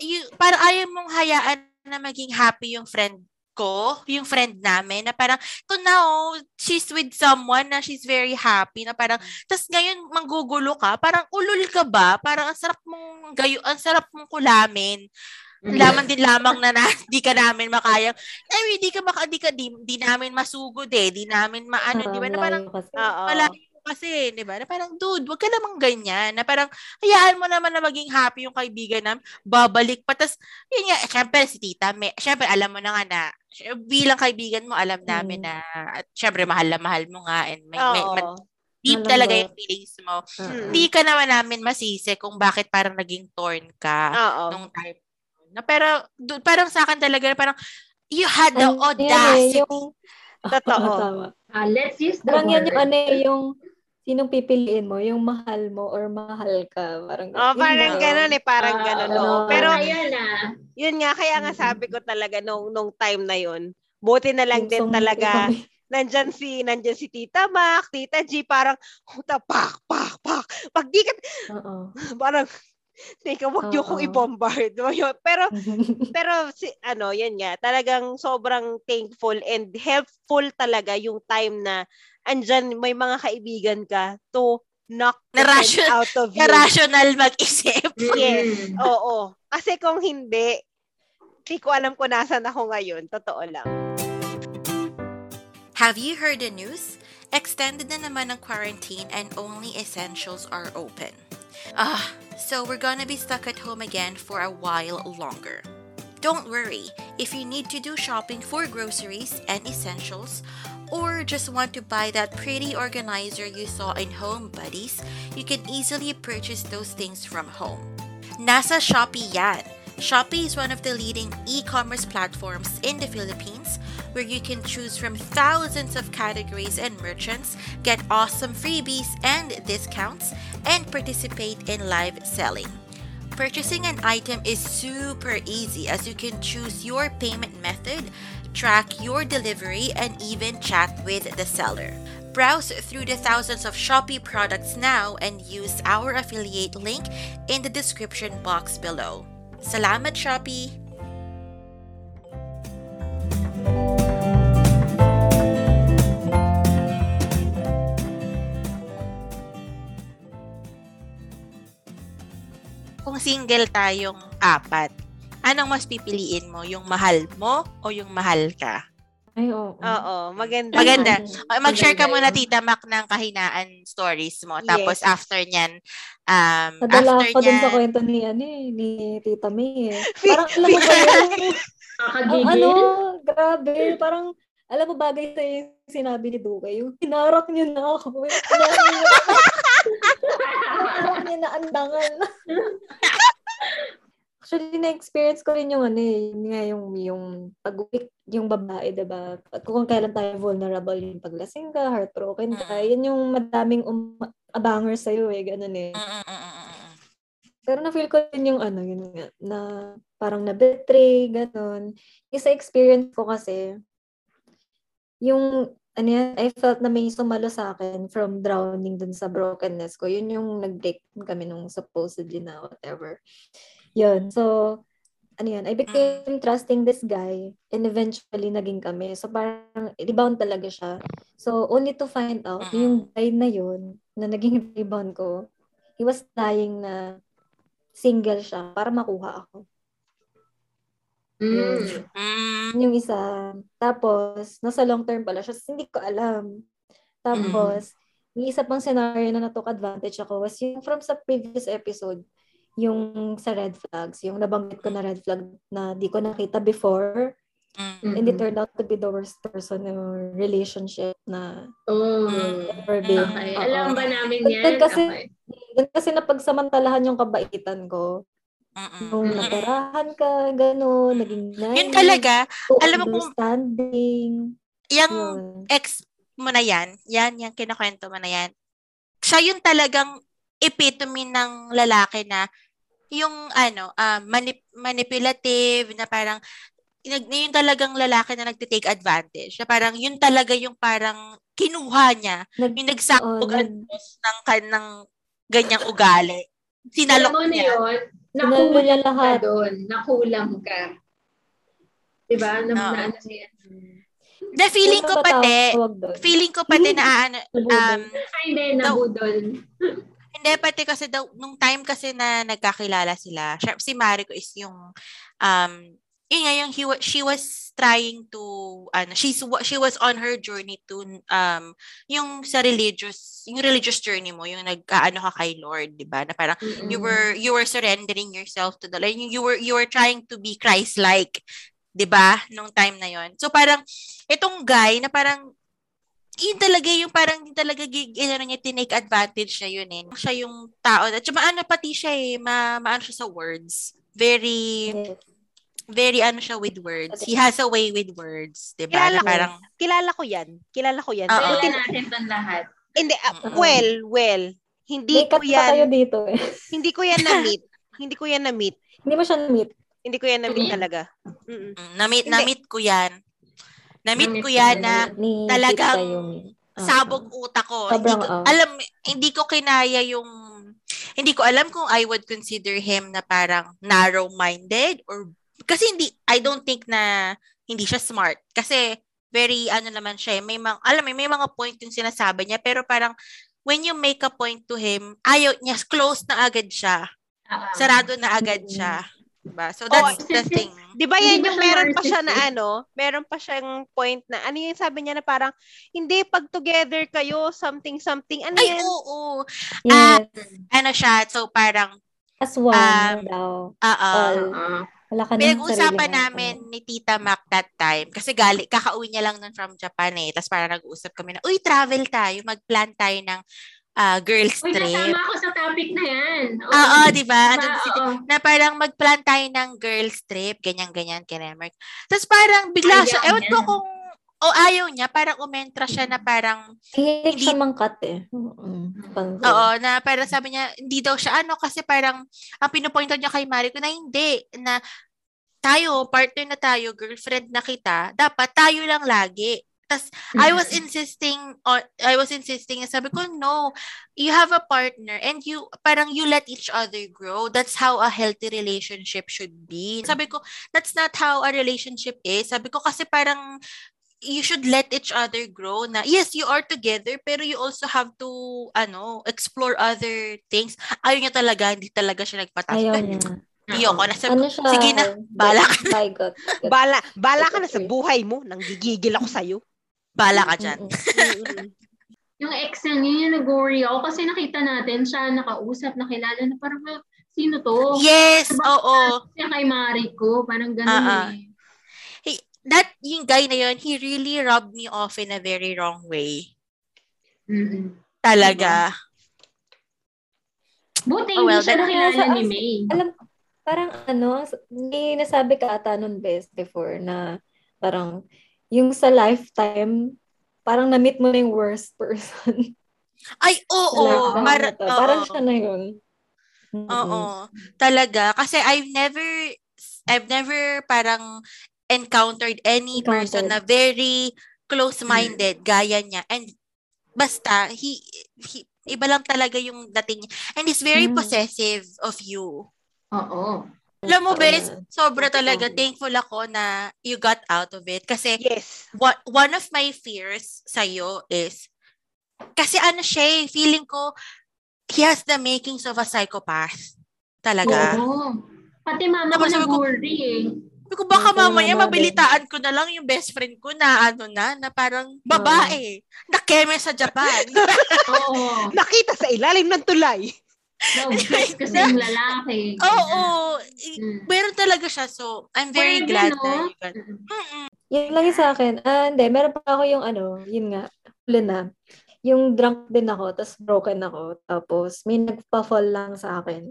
you, parang ayaw mong hayaan na maging happy yung friend ko, yung friend namin, na parang, to now, she's with someone na she's very happy, na parang, tas ngayon, manggugulo ka, parang ulul ka ba? Parang ang sarap mong gayo, ang sarap mong kulamin. Mm. Laman din lamang na, na [LAUGHS] di ka namin makayang, ay, di ka maka, di ka, di, di namin masugod eh, di namin maano, di ba? Na parang. Oo. malayo kasi, di ba? Na parang, dude, wag ka namang ganyan. Na parang, hayaan mo naman na maging happy yung kaibigan nam, babalik pa. Tapos, yun nga, eh, syempre si tita, may, syempre alam mo na nga na, bilang kaibigan mo, alam namin Mm. na, at syempre mahal na mahal mo nga, and may, may, Oo. ma- deep Malambot. talaga yung feelings mo. Oo. Hindi ka naman namin masisi kung bakit parang naging torn ka Oo. nung time. Na, pero, dude, parang sa akin talaga, parang, you had the eh, audacity. yung... Totoo. Ah, let's use the Parang yan word. yung ano eh, yung sinong pipiliin mo, yung mahal mo or mahal ka. Parang, Oh, parang na. ganun eh, parang Ah, ganun. oo. Pero, ayun ah. yun nga, kaya nga sabi ko talaga nung, nung time na yun, buti na lang Yung din talaga, kami. [LAUGHS] nandyan si, nandyan si Tita Mac, Tita G, parang, huta, pak, pak, pak. Pag di ka, Oo. [LAUGHS] parang, teka, wag niyo kong i-bombard. Pero, [LAUGHS] pero, si, ano, yan nga, talagang sobrang thankful and helpful talaga yung time na andyan, may mga kaibigan ka to knock Na ration- out of you. Na rational mag-isip. [LAUGHS] Yes. Mm. Oo. Kasi kung hindi, hindi ko alam kung nasan ako ngayon. Totoo lang. Have you heard the news? Extended na naman ang quarantine and only essentials are open. Ah, so we're gonna be stuck at home again for a while longer. Don't worry, if you need to do shopping for groceries and essentials, or just want to buy that pretty organizer you saw in Home Buddies, you can easily purchase those things from home. Nasa Shopee yan. Shopee is one of the leading e-commerce platforms in the Philippines where you can choose from thousands of categories and merchants, get awesome freebies and discounts, and participate in live selling. Purchasing an item is super easy as you can choose your payment method, track your delivery, and even chat with the seller. Browse through the thousands of Shopee products now and use our affiliate link in the description box below. Salamat Shopee! Single tayong apat, anong mas pipiliin mo? Yung mahal mo o yung mahal ka? Ay, oo. Oo. Maganda. Maganda. Okay, mag-share ka muna. Tita Mac, ng kahinaan stories mo. Tapos, Yes. after nyan, um, Nadala after ako dun sa kwento ni, ano eh, ni Tita May eh. [LAUGHS] Parang alam mo ba yun? Nakakagigil. ano, grabe. Parang, alam mo bagay sa yung sinabi ni Duke, yung hinarak niyo na ako. [LAUGHS] Yung Hinarak niyo na Hinarak niyo na andangan. Actually, na-experience ko rin yung ano eh, nga yung, yung pag yung babae, diba? Pag, kung kailan tayo vulnerable, yung paglasing ka, heartbroken ka, Mm. yun yung madaming um, abanger sa'yo eh, ganun eh. Mm, mm. Pero na-feel ko din yung ano, yun nga, na parang na-betray, gano'n. Yung sa experience ko kasi, yung, ano yan, I felt na may sumalo sa akin from drowning dun sa brokenness ko. Yun yung nag-break kami nung supposedly na whatever. Yun. So, ano yan, I became trusting this guy and eventually naging kami. So, parang rebound talaga siya. So, only to find out, Mm. yung guy na yun, na naging rebound ko, he was lying na single siya para makuha ako. Mm. Mm, Yun Yung isa. Tapos, nasa long term pala siya. So, hindi ko alam. Tapos, yung isa pang scenario na na-took advantage ako was yung from sa previous episode, yung sa red flags, yung nabanggit ko na red flag na di ko nakita before, mm, and it turned out to be the worst person in our relationship na Oh. ever been. Okay. Alam ba namin yan? then kasi- Okay. Yun kasi napagsamantalahan yung kabaitan ko. Mm, mm. Yung Mm. natirahan ka, gano'n, naging nice. Yun talaga, alam mo kung- understanding. yung Yun. ex mo na yan, yan, yung kinakwento mo na yan, siya yung talagang epitome ng lalaki na yung ano, ah, manip- manipulative, na parang nag, yung talagang lalaki na nagte-take advantage. Na parang yun talaga yung parang kinuha niya, Nag, yung nagsabog Oo, ang nag- Diyos ng kanang ganyang ugali. Sinalok Alam mo na niya. yun, Sinalo nakulang niya ka lahat. doon. Nakulang ka. Diba? Na, Oo. na, ano siya. Na feeling ko pati, feeling ko pati na ano, [LAUGHS] um, Ay, hindi, nabudol. Hindi, pati kasi daw, nung time kasi na nagkakilala sila, si Mariko is yung, um, yun nga, yung he, wa- she was trying to, ano, she's, she was on her journey to, um, yung sa religious, yung religious journey mo, yung nagkaano ka kay Lord, di ba? Na parang, Mm-mm. you were, you were surrendering yourself to the Lord, you were, you were trying to be Christ-like, di ba? Nung time na yon So parang, itong guy na parang, yun talaga yung parang yun talaga gig, ano niya, tinake advantage niya yun eh. Siya yung tao. At saka ano pati siya eh, ma, maano siya sa words. Very, Yes. Very ano siya with words. He has a way with words. Diba? Kilala Na ko. parang, Kilala ko yan. Kilala ko yan. Pwede tin- natin doon lahat. hindi, ah, Mm-mm. well, well, hindi May ko cut pa kayo yan, dito eh. hindi ko yan na-meet. hindi ko yan na-meet. Hindi mo siya na-meet. Hindi ko yan na-meet talaga. Mm-mm. mm, na-meet, Hindi. na-meet ko yan. Na-meet ko yan ko na talagang. Ah, sabog utak ko. Hindi Sobrang, ko, ah. alam, hindi ko kinaya yung, hindi ko alam kung I would consider him na parang narrow-minded or, kasi hindi, I don't think na hindi siya smart. Kasi very, ano naman siya, eh, may mga, alam mo, may mga point yung sinasabi niya, pero parang, when you make a point to him, ayaw niya, close na agad siya. Ah. Sarado na agad siya. Diba? So that's the thing. Di ba yan yung meron pa siya na narcissist? ano, meron pa siyang point na, ano yung sabi niya na parang, hindi, pag together kayo, something, something, ano Ay, yan? oo. Ah, Yes. Ano siya, so parang, As one um, daw. ah, ah. Wala ka nang Pinag-usapan namin ni Tita Mac that time kasi gali, kakauwi niya lang nun from Japan eh. Tapos parang nag-uusap kami na, uy, travel tayo, mag-plan tayo ng ah, girls Uy, trip. nasama ako sa topic na yan. Oo, di ba? Diba? Oo. Na parang mag-plan tayo ng girls trip, ganyan-ganyan, kinemerk. Tapos parang bigla Ayaw siya, ewan ko kung, o ayaw niya, parang umentra siya na parang, Hindi- siya mangkat eh. Pang- Oo, na parang sabi niya, hindi daw siya ano kasi parang ang pinupoint niya kay Mariko na hindi, na tayo, partner na tayo, girlfriend na kita, dapat tayo lang lagi. Tas I was insisting on I was insisting sabi ko no you have a partner and you parang you let each other grow. That's how a healthy relationship should be. Sabi ko that's not how a relationship is. Sabi ko kasi parang you should let each other grow na yes you are together pero you also have to ano explore other things ayaw niya talaga hindi talaga siya nagpatapos Ayaw niya. Ayoko na sabi Ano ko, siya? sige na bala ka By God. Bala, bala ka na sa buhay mo, nang gigigil ako sa'yo. bala ka Mm-mm. [LAUGHS] Yung ex niya, yun yung nag-worry ako kasi nakita natin siya nakausap, nakilala na parang, "Ah, sino to? yes Diba? oo Siya kay Mariko, parang ganun ah. eh. That yung guy na yun, he really rubbed me off in a very wrong way. Mm-mm. Talaga. Buti Oh, hindi well, siya that- nakilala ni May. Alam, parang ano, may nasabi ka ata nun best before na parang yung sa lifetime, parang na-meet mo na yung worst person. [LAUGHS] Ay, oo. lifetime Mar- oo. Parang siya na yun. Mm-mm. Oo. Talaga. Kasi I've never, I've never parang encountered any person na Encountered. very close-minded gaya niya. And basta, he, he, iba lang talaga yung dating niya. And he's very Mm. possessive of you. Oo. Alam mo, Bes, sobra talaga thankful ako na you got out of it. Kasi Yes. what one of my fears sa'yo is, kasi ano siya eh, feeling ko, he has the makings of a psychopath. Talaga. Oo. Pati mama Tapos ko, nag-worry eh. Ko, baka mamaya mama mabilitaan ko na lang yung best friend ko na ano na, na parang babae. Nakeme sa Japan. [LAUGHS] Oo. Nakita sa ilalim ng tulay. Love [LAUGHS] kasi yung lalaki. Oo. I- Mm. Meron talaga siya. So, I'm very Pwede, glad no? na Mm. Mm-mm. Yun lang yung sa akin. Ah, hindi. Meron pa ako yung ano, yun nga, huli na. Yung drunk din ako, tapos broken ako. Tapos may nagpa-fall lang sa akin.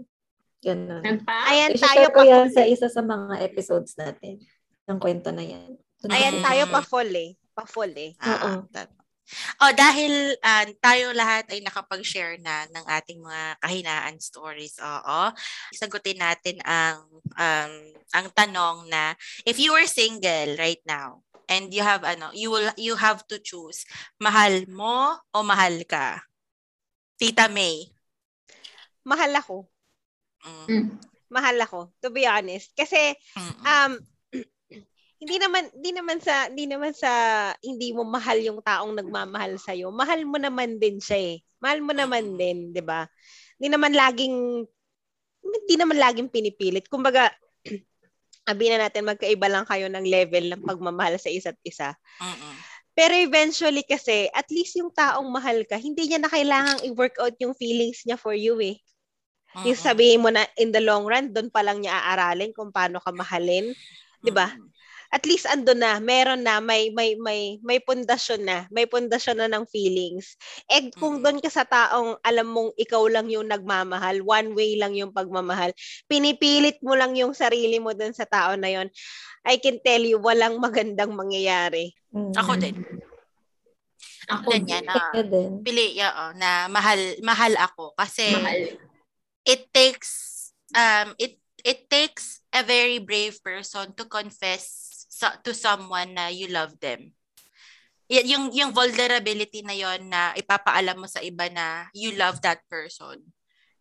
Ganun. Ayan I-share tayo pa yan sa eh. isa sa mga episodes natin. Yung kwento na yan. Doon Ayan tayo pa full eh. Pa full eh. Oo. Ah, that- Oh, dahil ah, tayo lahat ay nakapag-share na ng ating mga kahinaan stories. Oo. Sagutin natin ang um, ang tanong na if you were single right now and you have ano, you will you have to choose mahal mo o mahal ka. Tita May. Mahal ako. Mm. Mm. Mahal ako. To be honest. Kasi, um, [CLEARS THROAT] hindi naman hindi naman sa hindi naman sa hindi mo mahal yung taong nagmamahal sa iyo. Mahal mo naman din siya eh. Mahal mo naman din, 'di ba? Hindi naman laging hindi naman laging pinipilit. Kumbaga, [CLEARS THROAT] abi na natin magkaiba lang kayo ng level ng pagmamahal sa isa't isa. Mm-mm. Pero eventually kasi, at least yung taong mahal ka, hindi niya na kailangang i-work out yung feelings niya for you eh. Yung Mm-mm. sabihin mo na in the long run, doon pa lang niya aaralin kung paano ka mahalin. 'di ba? Mm-mm. At least ando na, meron na, may may may may pundasyon na, may pundasyon na ng feelings. Eh kung doon ka sa taong alam mong ikaw lang yung nagmamahal, one way lang yung pagmamahal, pinipilit mo lang yung sarili mo doon sa tao na yon. I can tell you walang magandang mangyayari. Mm. Ako din. Ako Ganyan din. na Ako din. pili oo, na mahal mahal ako kasi Mahal. It takes um it it takes a very brave person to confess sa, to someone na you love them. y- yung yung vulnerability na yon na ipapaalam mo sa iba na you love that person.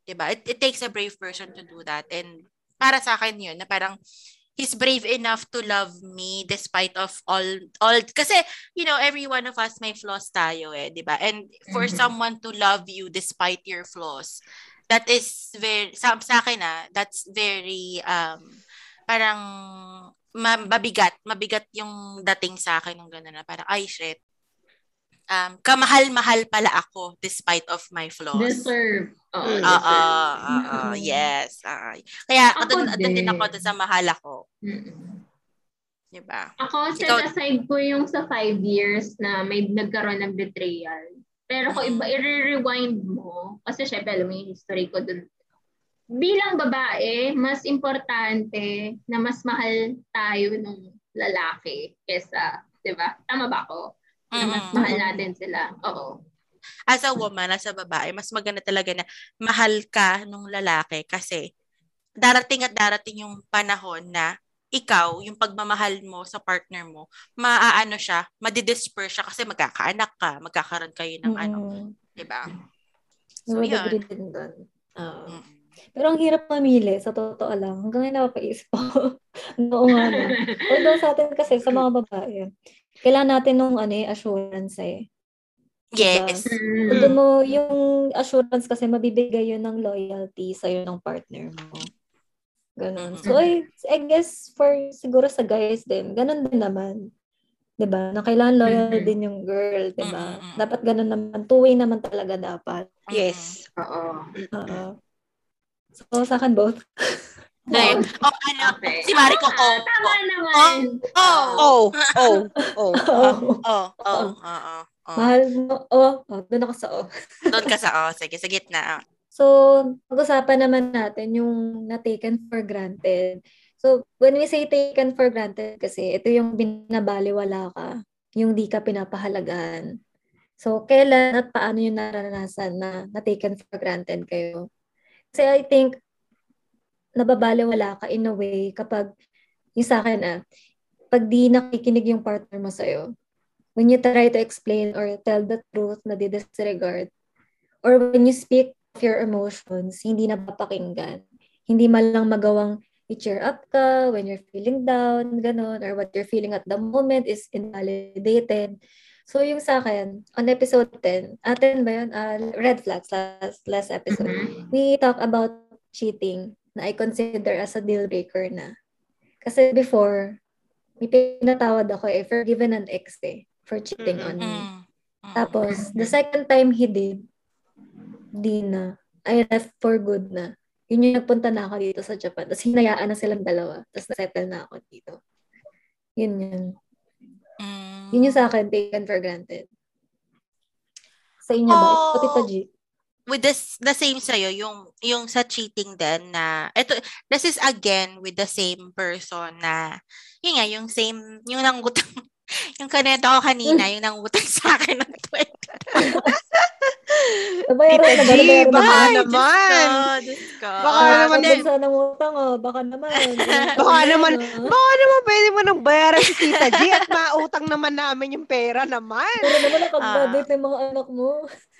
'Di ba? It, it takes a brave person to do that and para sa akin yun na parang he's brave enough to love me despite of all all kasi you know every one of us may flaws tayo eh 'di ba and for Mhm. someone to love you despite your flaws that is very sa, sa akin ah that's very um parang ma- mabigat mabigat yung dating sa akin ng gano'n na parang ay shit um kamahal-mahal pala ako despite of my flaws Deserve. Oo. Oo, deserve. oo, Mm. yes. oo. Kaya Ako din din. ako sa mahal ako, Mm-mm. 'di ba? Ako, Ikaw- aside ko yung sa five years na may nagkaroon ng betrayal. Pero kung iba, i-rewind mo, kasi syempre alam mo yung history ko dun. Bilang babae, mas importante na mas mahal tayo ng lalaki kesa, di ba? Tama ba ako? Na mas Mm. mahal natin sila. Oo. As a woman, as a babae, mas maganda talaga na mahal ka nung lalaki kasi darating at darating yung panahon na ikaw, yung pagmamahal mo sa partner mo, maaano siya, madidisperse siya kasi magkakaanak ka, magkakaroon kayo ng ano, Mm. 'di ba? So, So, yun. din doon. Oo. Mm. Pero ang hirap mamili, sa totoo lang. Hanggang ngayon napapaisip ako. Oo nga. no. Although sa atin kasi, sa mga babae, kailangan natin nung ano, eh, assurance eh. Yes. Mm. Kung mo, yung assurance kasi mabibigay yun ng loyalty sa'yo ng partner mo. Ganun. So, I, I guess for siguro sa guys din, ganun din naman. 'Di ba? Na kailangan loyal Mhm. din yung girl, 'di ba? Mm-mm. Dapat ganun naman. Two-way naman talaga dapat. Yes. Oo. Oo. So, sa akin both. [LAUGHS] Then, oh, ano, Okay. si Mariko, Ah, oh, Tama oh, naman. oh, Oh, [LAUGHS] [LAUGHS] oh, oh. Oo. oh, oh, oh, oh, oh. Mahal mo. Oh, oh doon ako sa oh. Doon ka sa, oh, sige, sa gitna. oh. So, pag-usapan naman natin yung na-taken for granted. So, when we say taken for granted kasi, ito yung binabaliwala ka, yung di ka pinapahalagaan. So, kailan at paano yung naranasan na na-taken for granted kayo? Kasi I think, nababaliwala ka in a way kapag, yung sa akin ah, pag di nakikinig yung partner mo sa'yo, when you try to explain or tell the truth na di-disregard, or when you speak your emotions, hindi na papakinggan. Hindi man lang magawang i-cheer up ka when you're feeling down, ganun, or what you're feeling at the moment is invalidated. So yung sa akin, on episode 10, atin ba yun? Ah, red flags, last, last episode. Mhm. We talk about cheating na I consider as a deal breaker na. Kasi before, may pinatawad ako eh, forgiven an ex eh, for cheating on me. Mm. Mm. Tapos, the second time he did, di na. I left for good na. Yun yung nagpunta na ako dito sa Japan. Tapos hinayaan na silang dalawa. Tapos nasettle na ako dito. Yun yun. Mm. Yun yung sa akin, taken for granted. Sa inyo ba? Oh. Ikaw, Tita G. with this the same sa'yo, yung yung sa cheating din na ito this is again with the same person na yun nga yung same yung nangutang [LAUGHS] yung kanento ko kanina [LAUGHS] yung nangutang sa akin ng 20. [LAUGHS] Nabayaran na ba? Nabayaran na baka Ay, naman. Diyos ko, Diyos ko. Baka Ah, naman. Pag sana utang, oh. Baka naman. [LAUGHS] Baka naman, Ah. baka naman pwede mo nang bayaran si Tita G at mautang naman namin yung pera naman. Pero naman nakag-graduate ng mga anak mo.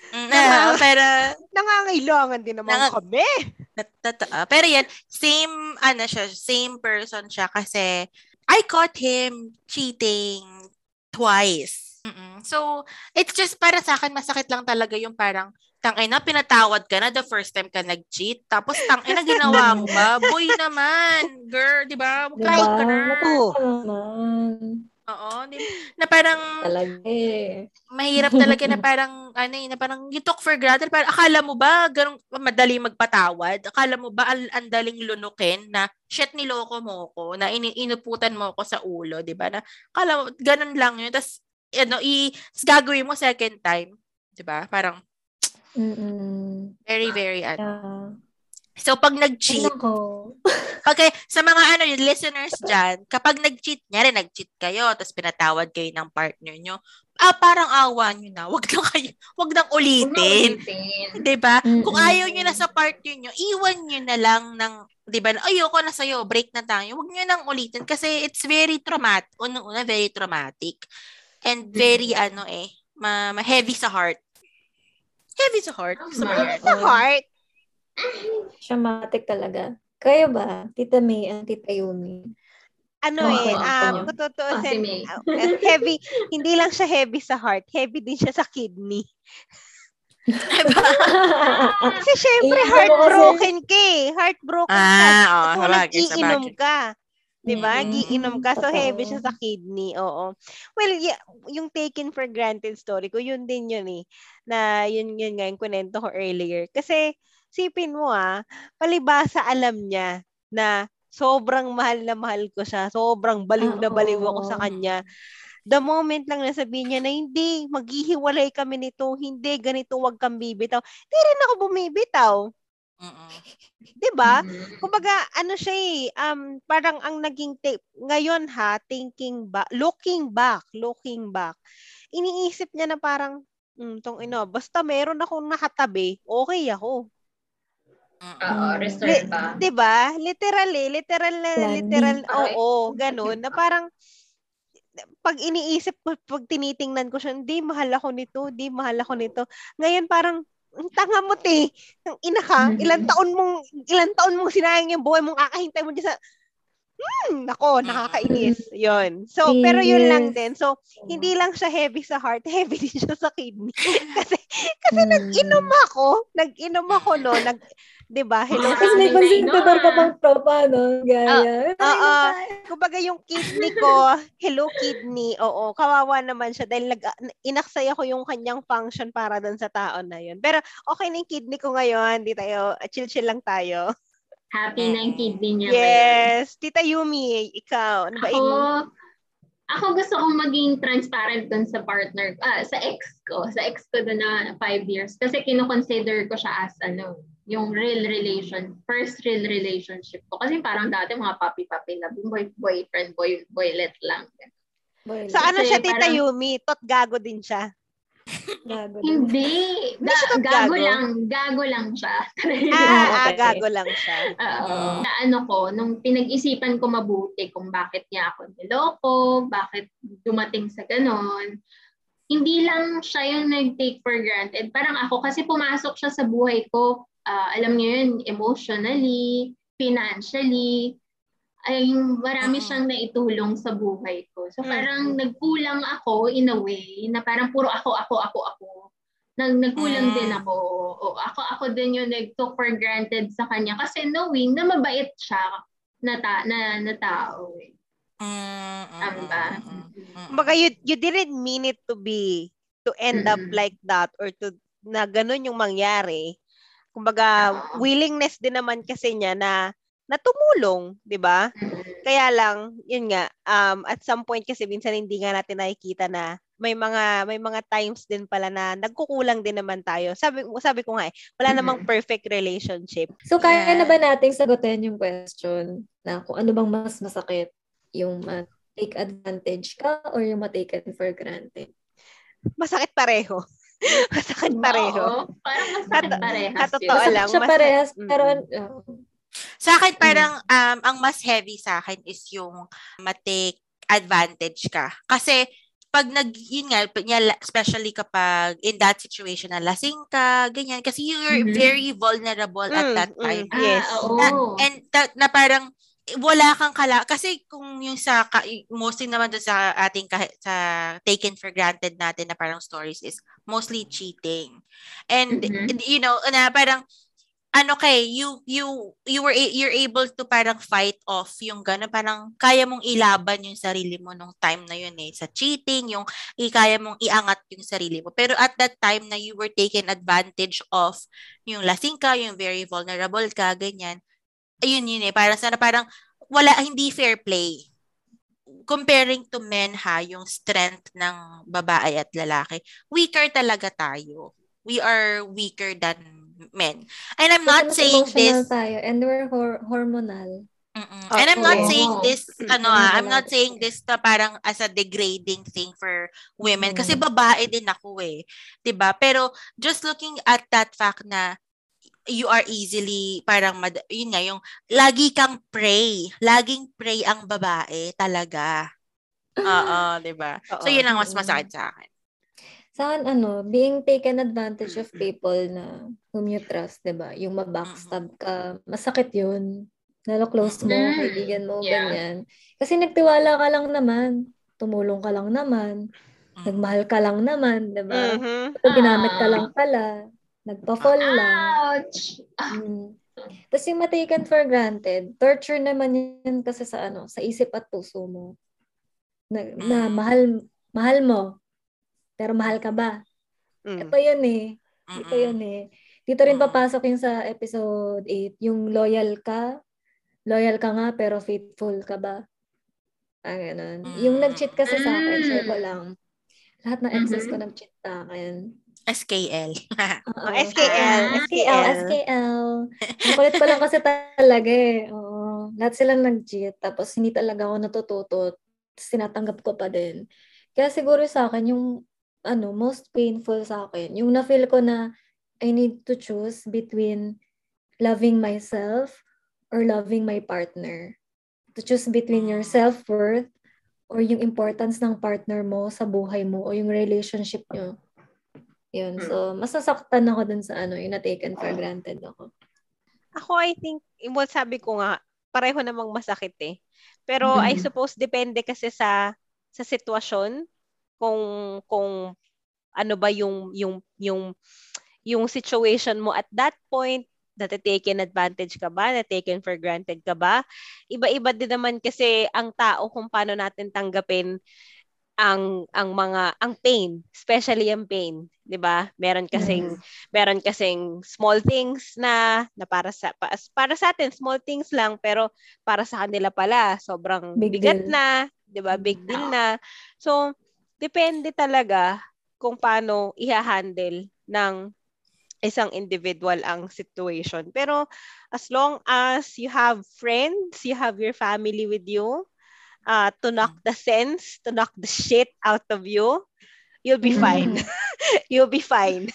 Mm, ah, pero Nangangailangan din naman Nang- kami. Tot- Totoo. Pero yan, same, ano siya, same person siya kasi I caught him cheating twice. Mm-mm. So, it's just para sa akin, masakit lang talaga yung parang, tangina, pinatawad ka na the first time ka nag-cheat. Tapos, tangina, [LAUGHS] ginawa mo ba? Boy naman, girl, di ba? Diba? Cry ka na. Oo. Di, na parang, Talaga eh. mahirap talaga na parang, ano eh, na parang you took for granted. Parang akala mo ba, ganun, madali magpatawad? Akala mo ba, al andaling lunukin na, shit, niloko mo ko, na ini inuputan mo ko sa ulo, di ba? Na, akala mo, ganun lang yun. Tapos, ano, i, gagawin mo second time. Di ba? Parang, Mm-mm. very, very, ano. Yeah. So, pag nag-cheat. Okay, [LAUGHS] sa mga ano yung listeners dyan, kapag nag-cheat, nyari nag-cheat kayo, tapos pinatawad kayo ng partner nyo, ah, parang awa nyo na, wag na kayo, wag nang ulitin. ulitin. 'Di ba? Kung Mm-mm. ayaw nyo na sa partner nyo, iwan nyo na lang ng, 'di ba? Ayoko na sa'yo, break na tayo. Wag nyo nang ulitin kasi it's very traumatic. Unang-una, very traumatic. And very, ano eh, ma, ma heavy sa heart. Heavy sa heart. Sa Tama. heart. Sa heart. Siya talaga. Kayo ba, Tita May and Tita Yumi? Ano Oo, eh, ako. um, kung Ah, si tutuusin, May. uh, heavy, hindi lang siya heavy sa heart, heavy din siya sa kidney. [LAUGHS] Kasi syempre, heartbroken ka eh. Heartbroken ka. Ah, oo, So, sa bagay, sa nag-iinom bagay. ka. Diba? Mm, Giinom ka. So, heavy siya sa kidney. Oo. Well, yeah, yung taken for granted story ko, yun din yun eh. Na yun, yun nga yung kunento ko earlier. Kasi, sipin mo ah, palibasa alam niya na sobrang mahal na mahal ko siya. Sobrang baliw na baliw ako sa kanya. The moment lang nasabihin niya na hindi, maghihiwalay kami nito, hindi, ganito, wag kang bibitaw. Di rin ako bumibitaw. Mm-mm. 'Di ba? Mm. Kumbaga, ano siya eh, um, parang ang naging, ta- ngayon ha, thinking back, looking back, looking back, iniisip niya na parang, hmm, tong ino, basta meron akong nakatabi, okay ako. Oo, Mm. reserve ba? 'Di ba? Literally, literal na, Planning. literal, Correct. oo, ganun, na parang, pag iniisip ko, pag tinitingnan ko siya, hindi, mahal ako nito, hindi, mahal ako nito. Ngayon parang, ang tanga mo, te. Ang ina ka, Mhm. ilang taon mong, ilang taon mong sinayang yung buhay mong kakahintay mo dyan sa, hmm, nako, nakakainis. Yun. So, pero yun lang din. So, hindi lang siya heavy sa heart, [LAUGHS] heavy din siya sa kidney. [LAUGHS] kasi, kasi Mm. nag-inom ako, nag-inom ako, no, nag, 'di ba? Hello. Tapos may Marami na consider ka pang tropa, no? Gaya. Ah, oo. Kumbaga yung kidney ko, hello kidney, oo, kawawa naman siya dahil nag, inaksaya ko yung kanyang function para doon sa tao na yun. Pero okay na yung kidney ko ngayon, di tayo, chill-chill lang tayo. Happy na yung kidney niya. ngayon. Yes. Tita Yumi, ikaw, ano ba Ako, in- ako gusto kong maging transparent dun sa partner, ah, sa ex ko, sa ex ko dun na five years. Kasi kinoconsider ko siya as ano, yung real relation, first real relationship ko. Kasi parang dati mga papi-papi na boy, boyfriend, boy, boylet lang. Boy, Sa ano Kasi siya, Tita parang- Yumi? Tot gago din siya. gago din. Hindi. Siya gago, gago? lang. Gago lang siya. [LAUGHS] Ah, ah, okay. gago lang siya. Oo. Mm. Na ano ko, nung pinag-isipan ko mabuti kung bakit niya ako niloko, bakit dumating sa ganon, hindi lang siya yung nag-take for granted. Parang ako, kasi pumasok siya sa buhay ko, ah, alam niyo yun, emotionally, financially, ay marami Mm. siyang naitulong sa buhay ko. So Mm. parang nagkulang ako in a way na parang puro ako, ako, ako, ako. Nag nagkulang Mm. din ako. O, ako ako din yung nag-took for granted sa kanya kasi knowing na mabait siya na, ta- na, na tao. eh. Mm, mm, Tama ba? mm, mm, mm. Kumbaga, you, you didn't mean it to be, to end up Mm-mm. like that or to, na ganun yung mangyari. Kumbaga, willingness din naman kasi niya na, na tumulong, di ba? Mm. Kaya lang, yun nga, um, at some point kasi minsan hindi nga natin nakikita na may mga may mga times din pala na nagkukulang din naman tayo. Sabi sabi ko nga eh, wala namang perfect relationship. So, kaya Yeah. na ba nating sagutin yung question na kung ano bang mas masakit? Yung ma-take advantage ka or yung ma-taken for granted? Masakit pareho. [LAUGHS] Masakit pareho. Oo, parang masakit At- parehas at yun. totoo Masakit lang, siya mas- parehas, pero Mm-mm. oh, Sa akin, parang um, ang mas heavy sa akin is yung matake advantage ka. Kasi, pag nag, yun nga, especially kapag in that situation na lasing ka, ganyan, kasi you're Mhm. very vulnerable at Mm, that mm, time. yes. Ah, oo. Na, and that, na parang, wala kang kala kasi kung yung sa ka, mostly naman doon sa ating sa taken for granted natin na parang stories is mostly cheating. And Mhm. you know na parang ano kay you you you were you're able to parang fight off yung gano'n parang kaya mong ilaban yung sarili mo nung time na yun eh sa cheating yung kaya mong iangat yung sarili mo. Pero at that time na you were taken advantage of yung lasing ka yung very vulnerable ka ganyan ayun yun eh para sana parang wala hindi fair play comparing to men ha yung strength ng babae at lalaki weaker talaga tayo we are weaker than men and I'm not kasi saying this tayo and we're hor- hormonal. Mm-mm. Oo. And I'm not saying this, ano ah, I'm not saying this na parang as a degrading thing for women. Kasi babae din ako eh. 'di ba Pero just looking at that fact na you are easily parang mad- yun nga yung lagi kang prey laging prey ang babae talaga Oo, [LAUGHS] di ba? So, yun ang mas masakit sa akin. Sa akin, ano, being taken advantage of people na whom you trust, di ba? Yung mabackstab ka, masakit yun. Lalo close mo, Mm. kaibigan mo, Yeah. ganyan. Kasi nagtiwala ka lang naman. Tumulong ka lang naman. Mm. Nagmahal ka lang naman, di ba? Mhm. Pero ginamit ka Ah. lang pala. Nagpa-fall lang. Ouch! Mm. Tapos yung ma-taken for granted, torture naman yan kasi sa ano, sa isip at puso mo. Na, na Mm. mahal mahal mo. Pero mahal ka ba? Mm. Ito yun eh. Ito yun eh. Dito rin Mm. papasok yung sa episode 8, yung loyal ka. Loyal ka nga pero faithful ka ba? Ah, ganun. Yung nag-cheat kasi sa akin, Mm. share ko lang. Lahat ng exes ko nag-cheat sa akin. SKL. [LAUGHS] Oo. Oh, SKL. Ah, SKL, SKL. Ang [LAUGHS] kulit ko lang kasi talaga eh. Oo. Lahat sila nag-cheat. Tapos hindi talaga ako natututo. Tapos tinatanggap ko pa din. Kaya siguro sa akin, yung ano, most painful sa akin, yung na-feel ko na I need to choose between loving myself or loving my partner. To choose between your self-worth or yung importance ng partner mo sa buhay mo o yung relationship nyo. Yun. So, masasaktan ako dun sa ano, yung na-taken for granted ako. Ako, I think, well, sabi ko nga, pareho namang masakit eh. Pero I Mhm. suppose depende kasi sa sa sitwasyon kung kung ano ba yung yung yung yung situation mo at that point na taken advantage ka ba, na taken for granted ka ba? Iba-iba din naman kasi ang tao kung paano natin tanggapin ang ang mga ang pain, especially ang pain, 'di ba? Meron kasing meron kasing small things na na para sa pa- para sa atin small things lang pero para sa kanila pala sobrang Big bigat deal. na, 'di ba? Big deal na. So depende talaga kung paano iha-handle ng isang individual ang situation. Pero as long as you have friends, you have your family with you, uh, to knock the sense, to knock the shit out of you, you'll be fine. [LAUGHS] you'll be fine.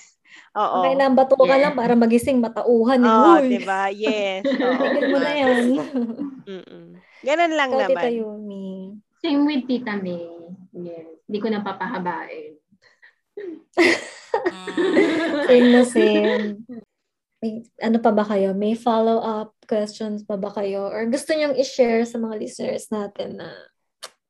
Oo. Ang kailangan bato ka Yeah. lang para magising, matauhan. Oo, Uy, diba? Yes. [LAUGHS] Oo. tigil mo na yan. Mm-mm. Ganun lang Tita naman. Yumi. Same with Tita May. Yes. Hindi ko napapahabain. Mm. [LAUGHS] Same na same. May, ano pa ba kayo? May follow-up questions pa ba kayo? Or gusto nyong i-share sa mga listeners natin na,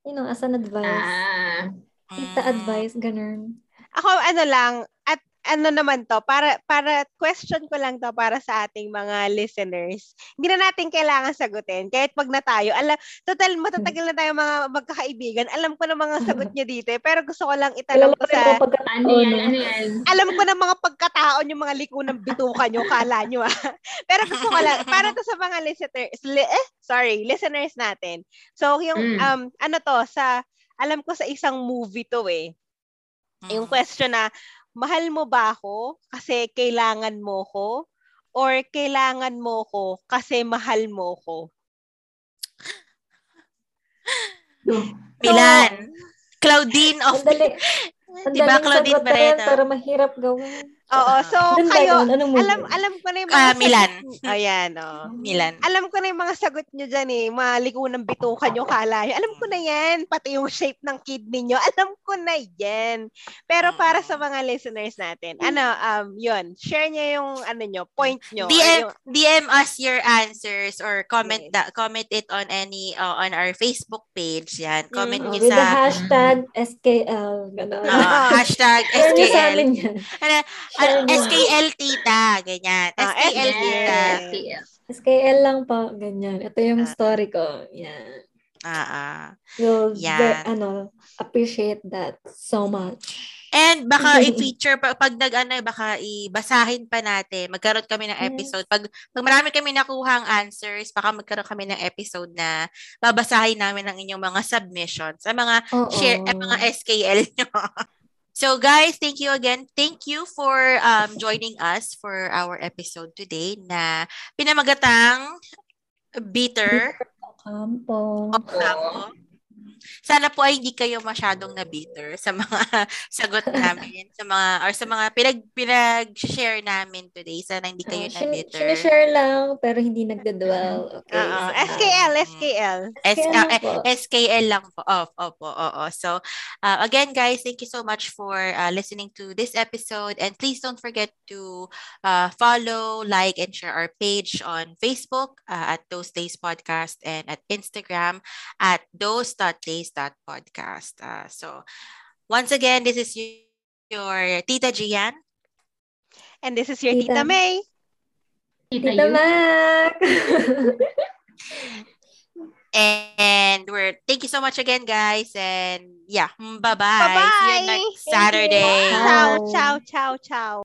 you know, as an advice. Ah. Tita Mm. advice, ganun. Ako ano lang, at ano naman to, para para question ko lang to para sa ating mga listeners. Hindi na natin kailangan sagutin. Kahit pag na tayo, alam, total matatagal na tayo mga magkakaibigan. Alam ko na mga sagot [LAUGHS] niya dito. eh, Pero gusto ko lang itanong ko Alam ko sa, Ano yan? no. Ano yan? alam ko na mga pagkataon yung mga liko ng bituka nyo, kala nyo ah. [LAUGHS] Pero gusto ko lang, para to sa mga listeners, li, eh, sorry, listeners natin. So, yung, Mm. um, ano to, sa, alam ko sa isang movie to eh. Yung question na, mahal mo ba ako kasi kailangan mo ko? Or kailangan mo ko kasi mahal mo ko? Milan. Claudine of... Ang dali. Ang [LAUGHS] Diba, Claudine na yan, Barreto? pero mahirap gawin. Oo, so Ganda kayo, movie? alam alam ko na yung mga Ah, sagot- Milan. Ayan, oh. Milan. Alam ko na yung mga sagot nyo dyan eh. Mga liko ng bituka nyo, kala nyo. Alam ko na yan. Pati yung shape ng kidney nyo. [LAUGHS] Alam ko na yan. Pero para sa mga listeners natin, ano, um, yun. Share nyo yung, ano nyo, point nyo. DM yung- DM us your answers or comment Yes. da, comment it on any uh, on our Facebook page yan. Comment Mm. Nyo with the sa hashtag SKL. Ganun. uh, hashtag SKL. Ano, uh, niyo. SKL tita, ganyan. Ah, SKL tita. SKL lang po. Ganyan. Ito yung Ah. story ko. Yan. Ah, ah. You'll Yan. ve- ano, appreciate that so much. And baka [LAUGHS] i-feature pa, pag nag ano, baka ibasahin pa natin. Magkaroon kami ng episode. Pag, pag marami kami nakuhang answers, baka magkaroon kami ng episode na babasahin namin ang inyong mga submissions. Ang mga Oo. share ang mga SKL nyo. [LAUGHS] So guys, thank you again. Thank you for um, joining us for our episode today na pinamagatang bitter Kampo. o kamo. Sana po ay hindi kayo masyadong na bitter sa mga [LAUGHS] sagot namin, sa mga or sa mga pinag pinag-share namin today. Sana hindi kayo Uh, na sin- bitter. sinishare lang, pero hindi nagdadwell. Okay. Oo. so, SKL, SKL. S- ah, lang eh, po. SKL lang po. Oh, opo, oo. So, uh, again, guys, thank you so much for uh, listening to this episode. And please don't forget to uh, follow, like, and share our page on Facebook uh, at Those Days Podcast and at Instagram at those.days.podcast. Uh, so, once again, this is y- your Tita Gian. And this is your Tita. Tita May. Tita Tita Mac! [LAUGHS] And we're thank you so much again, guys. And yeah, bye bye. See you Bye-bye. next Thank you. Saturday. Bye. Ciao, ciao, ciao, ciao.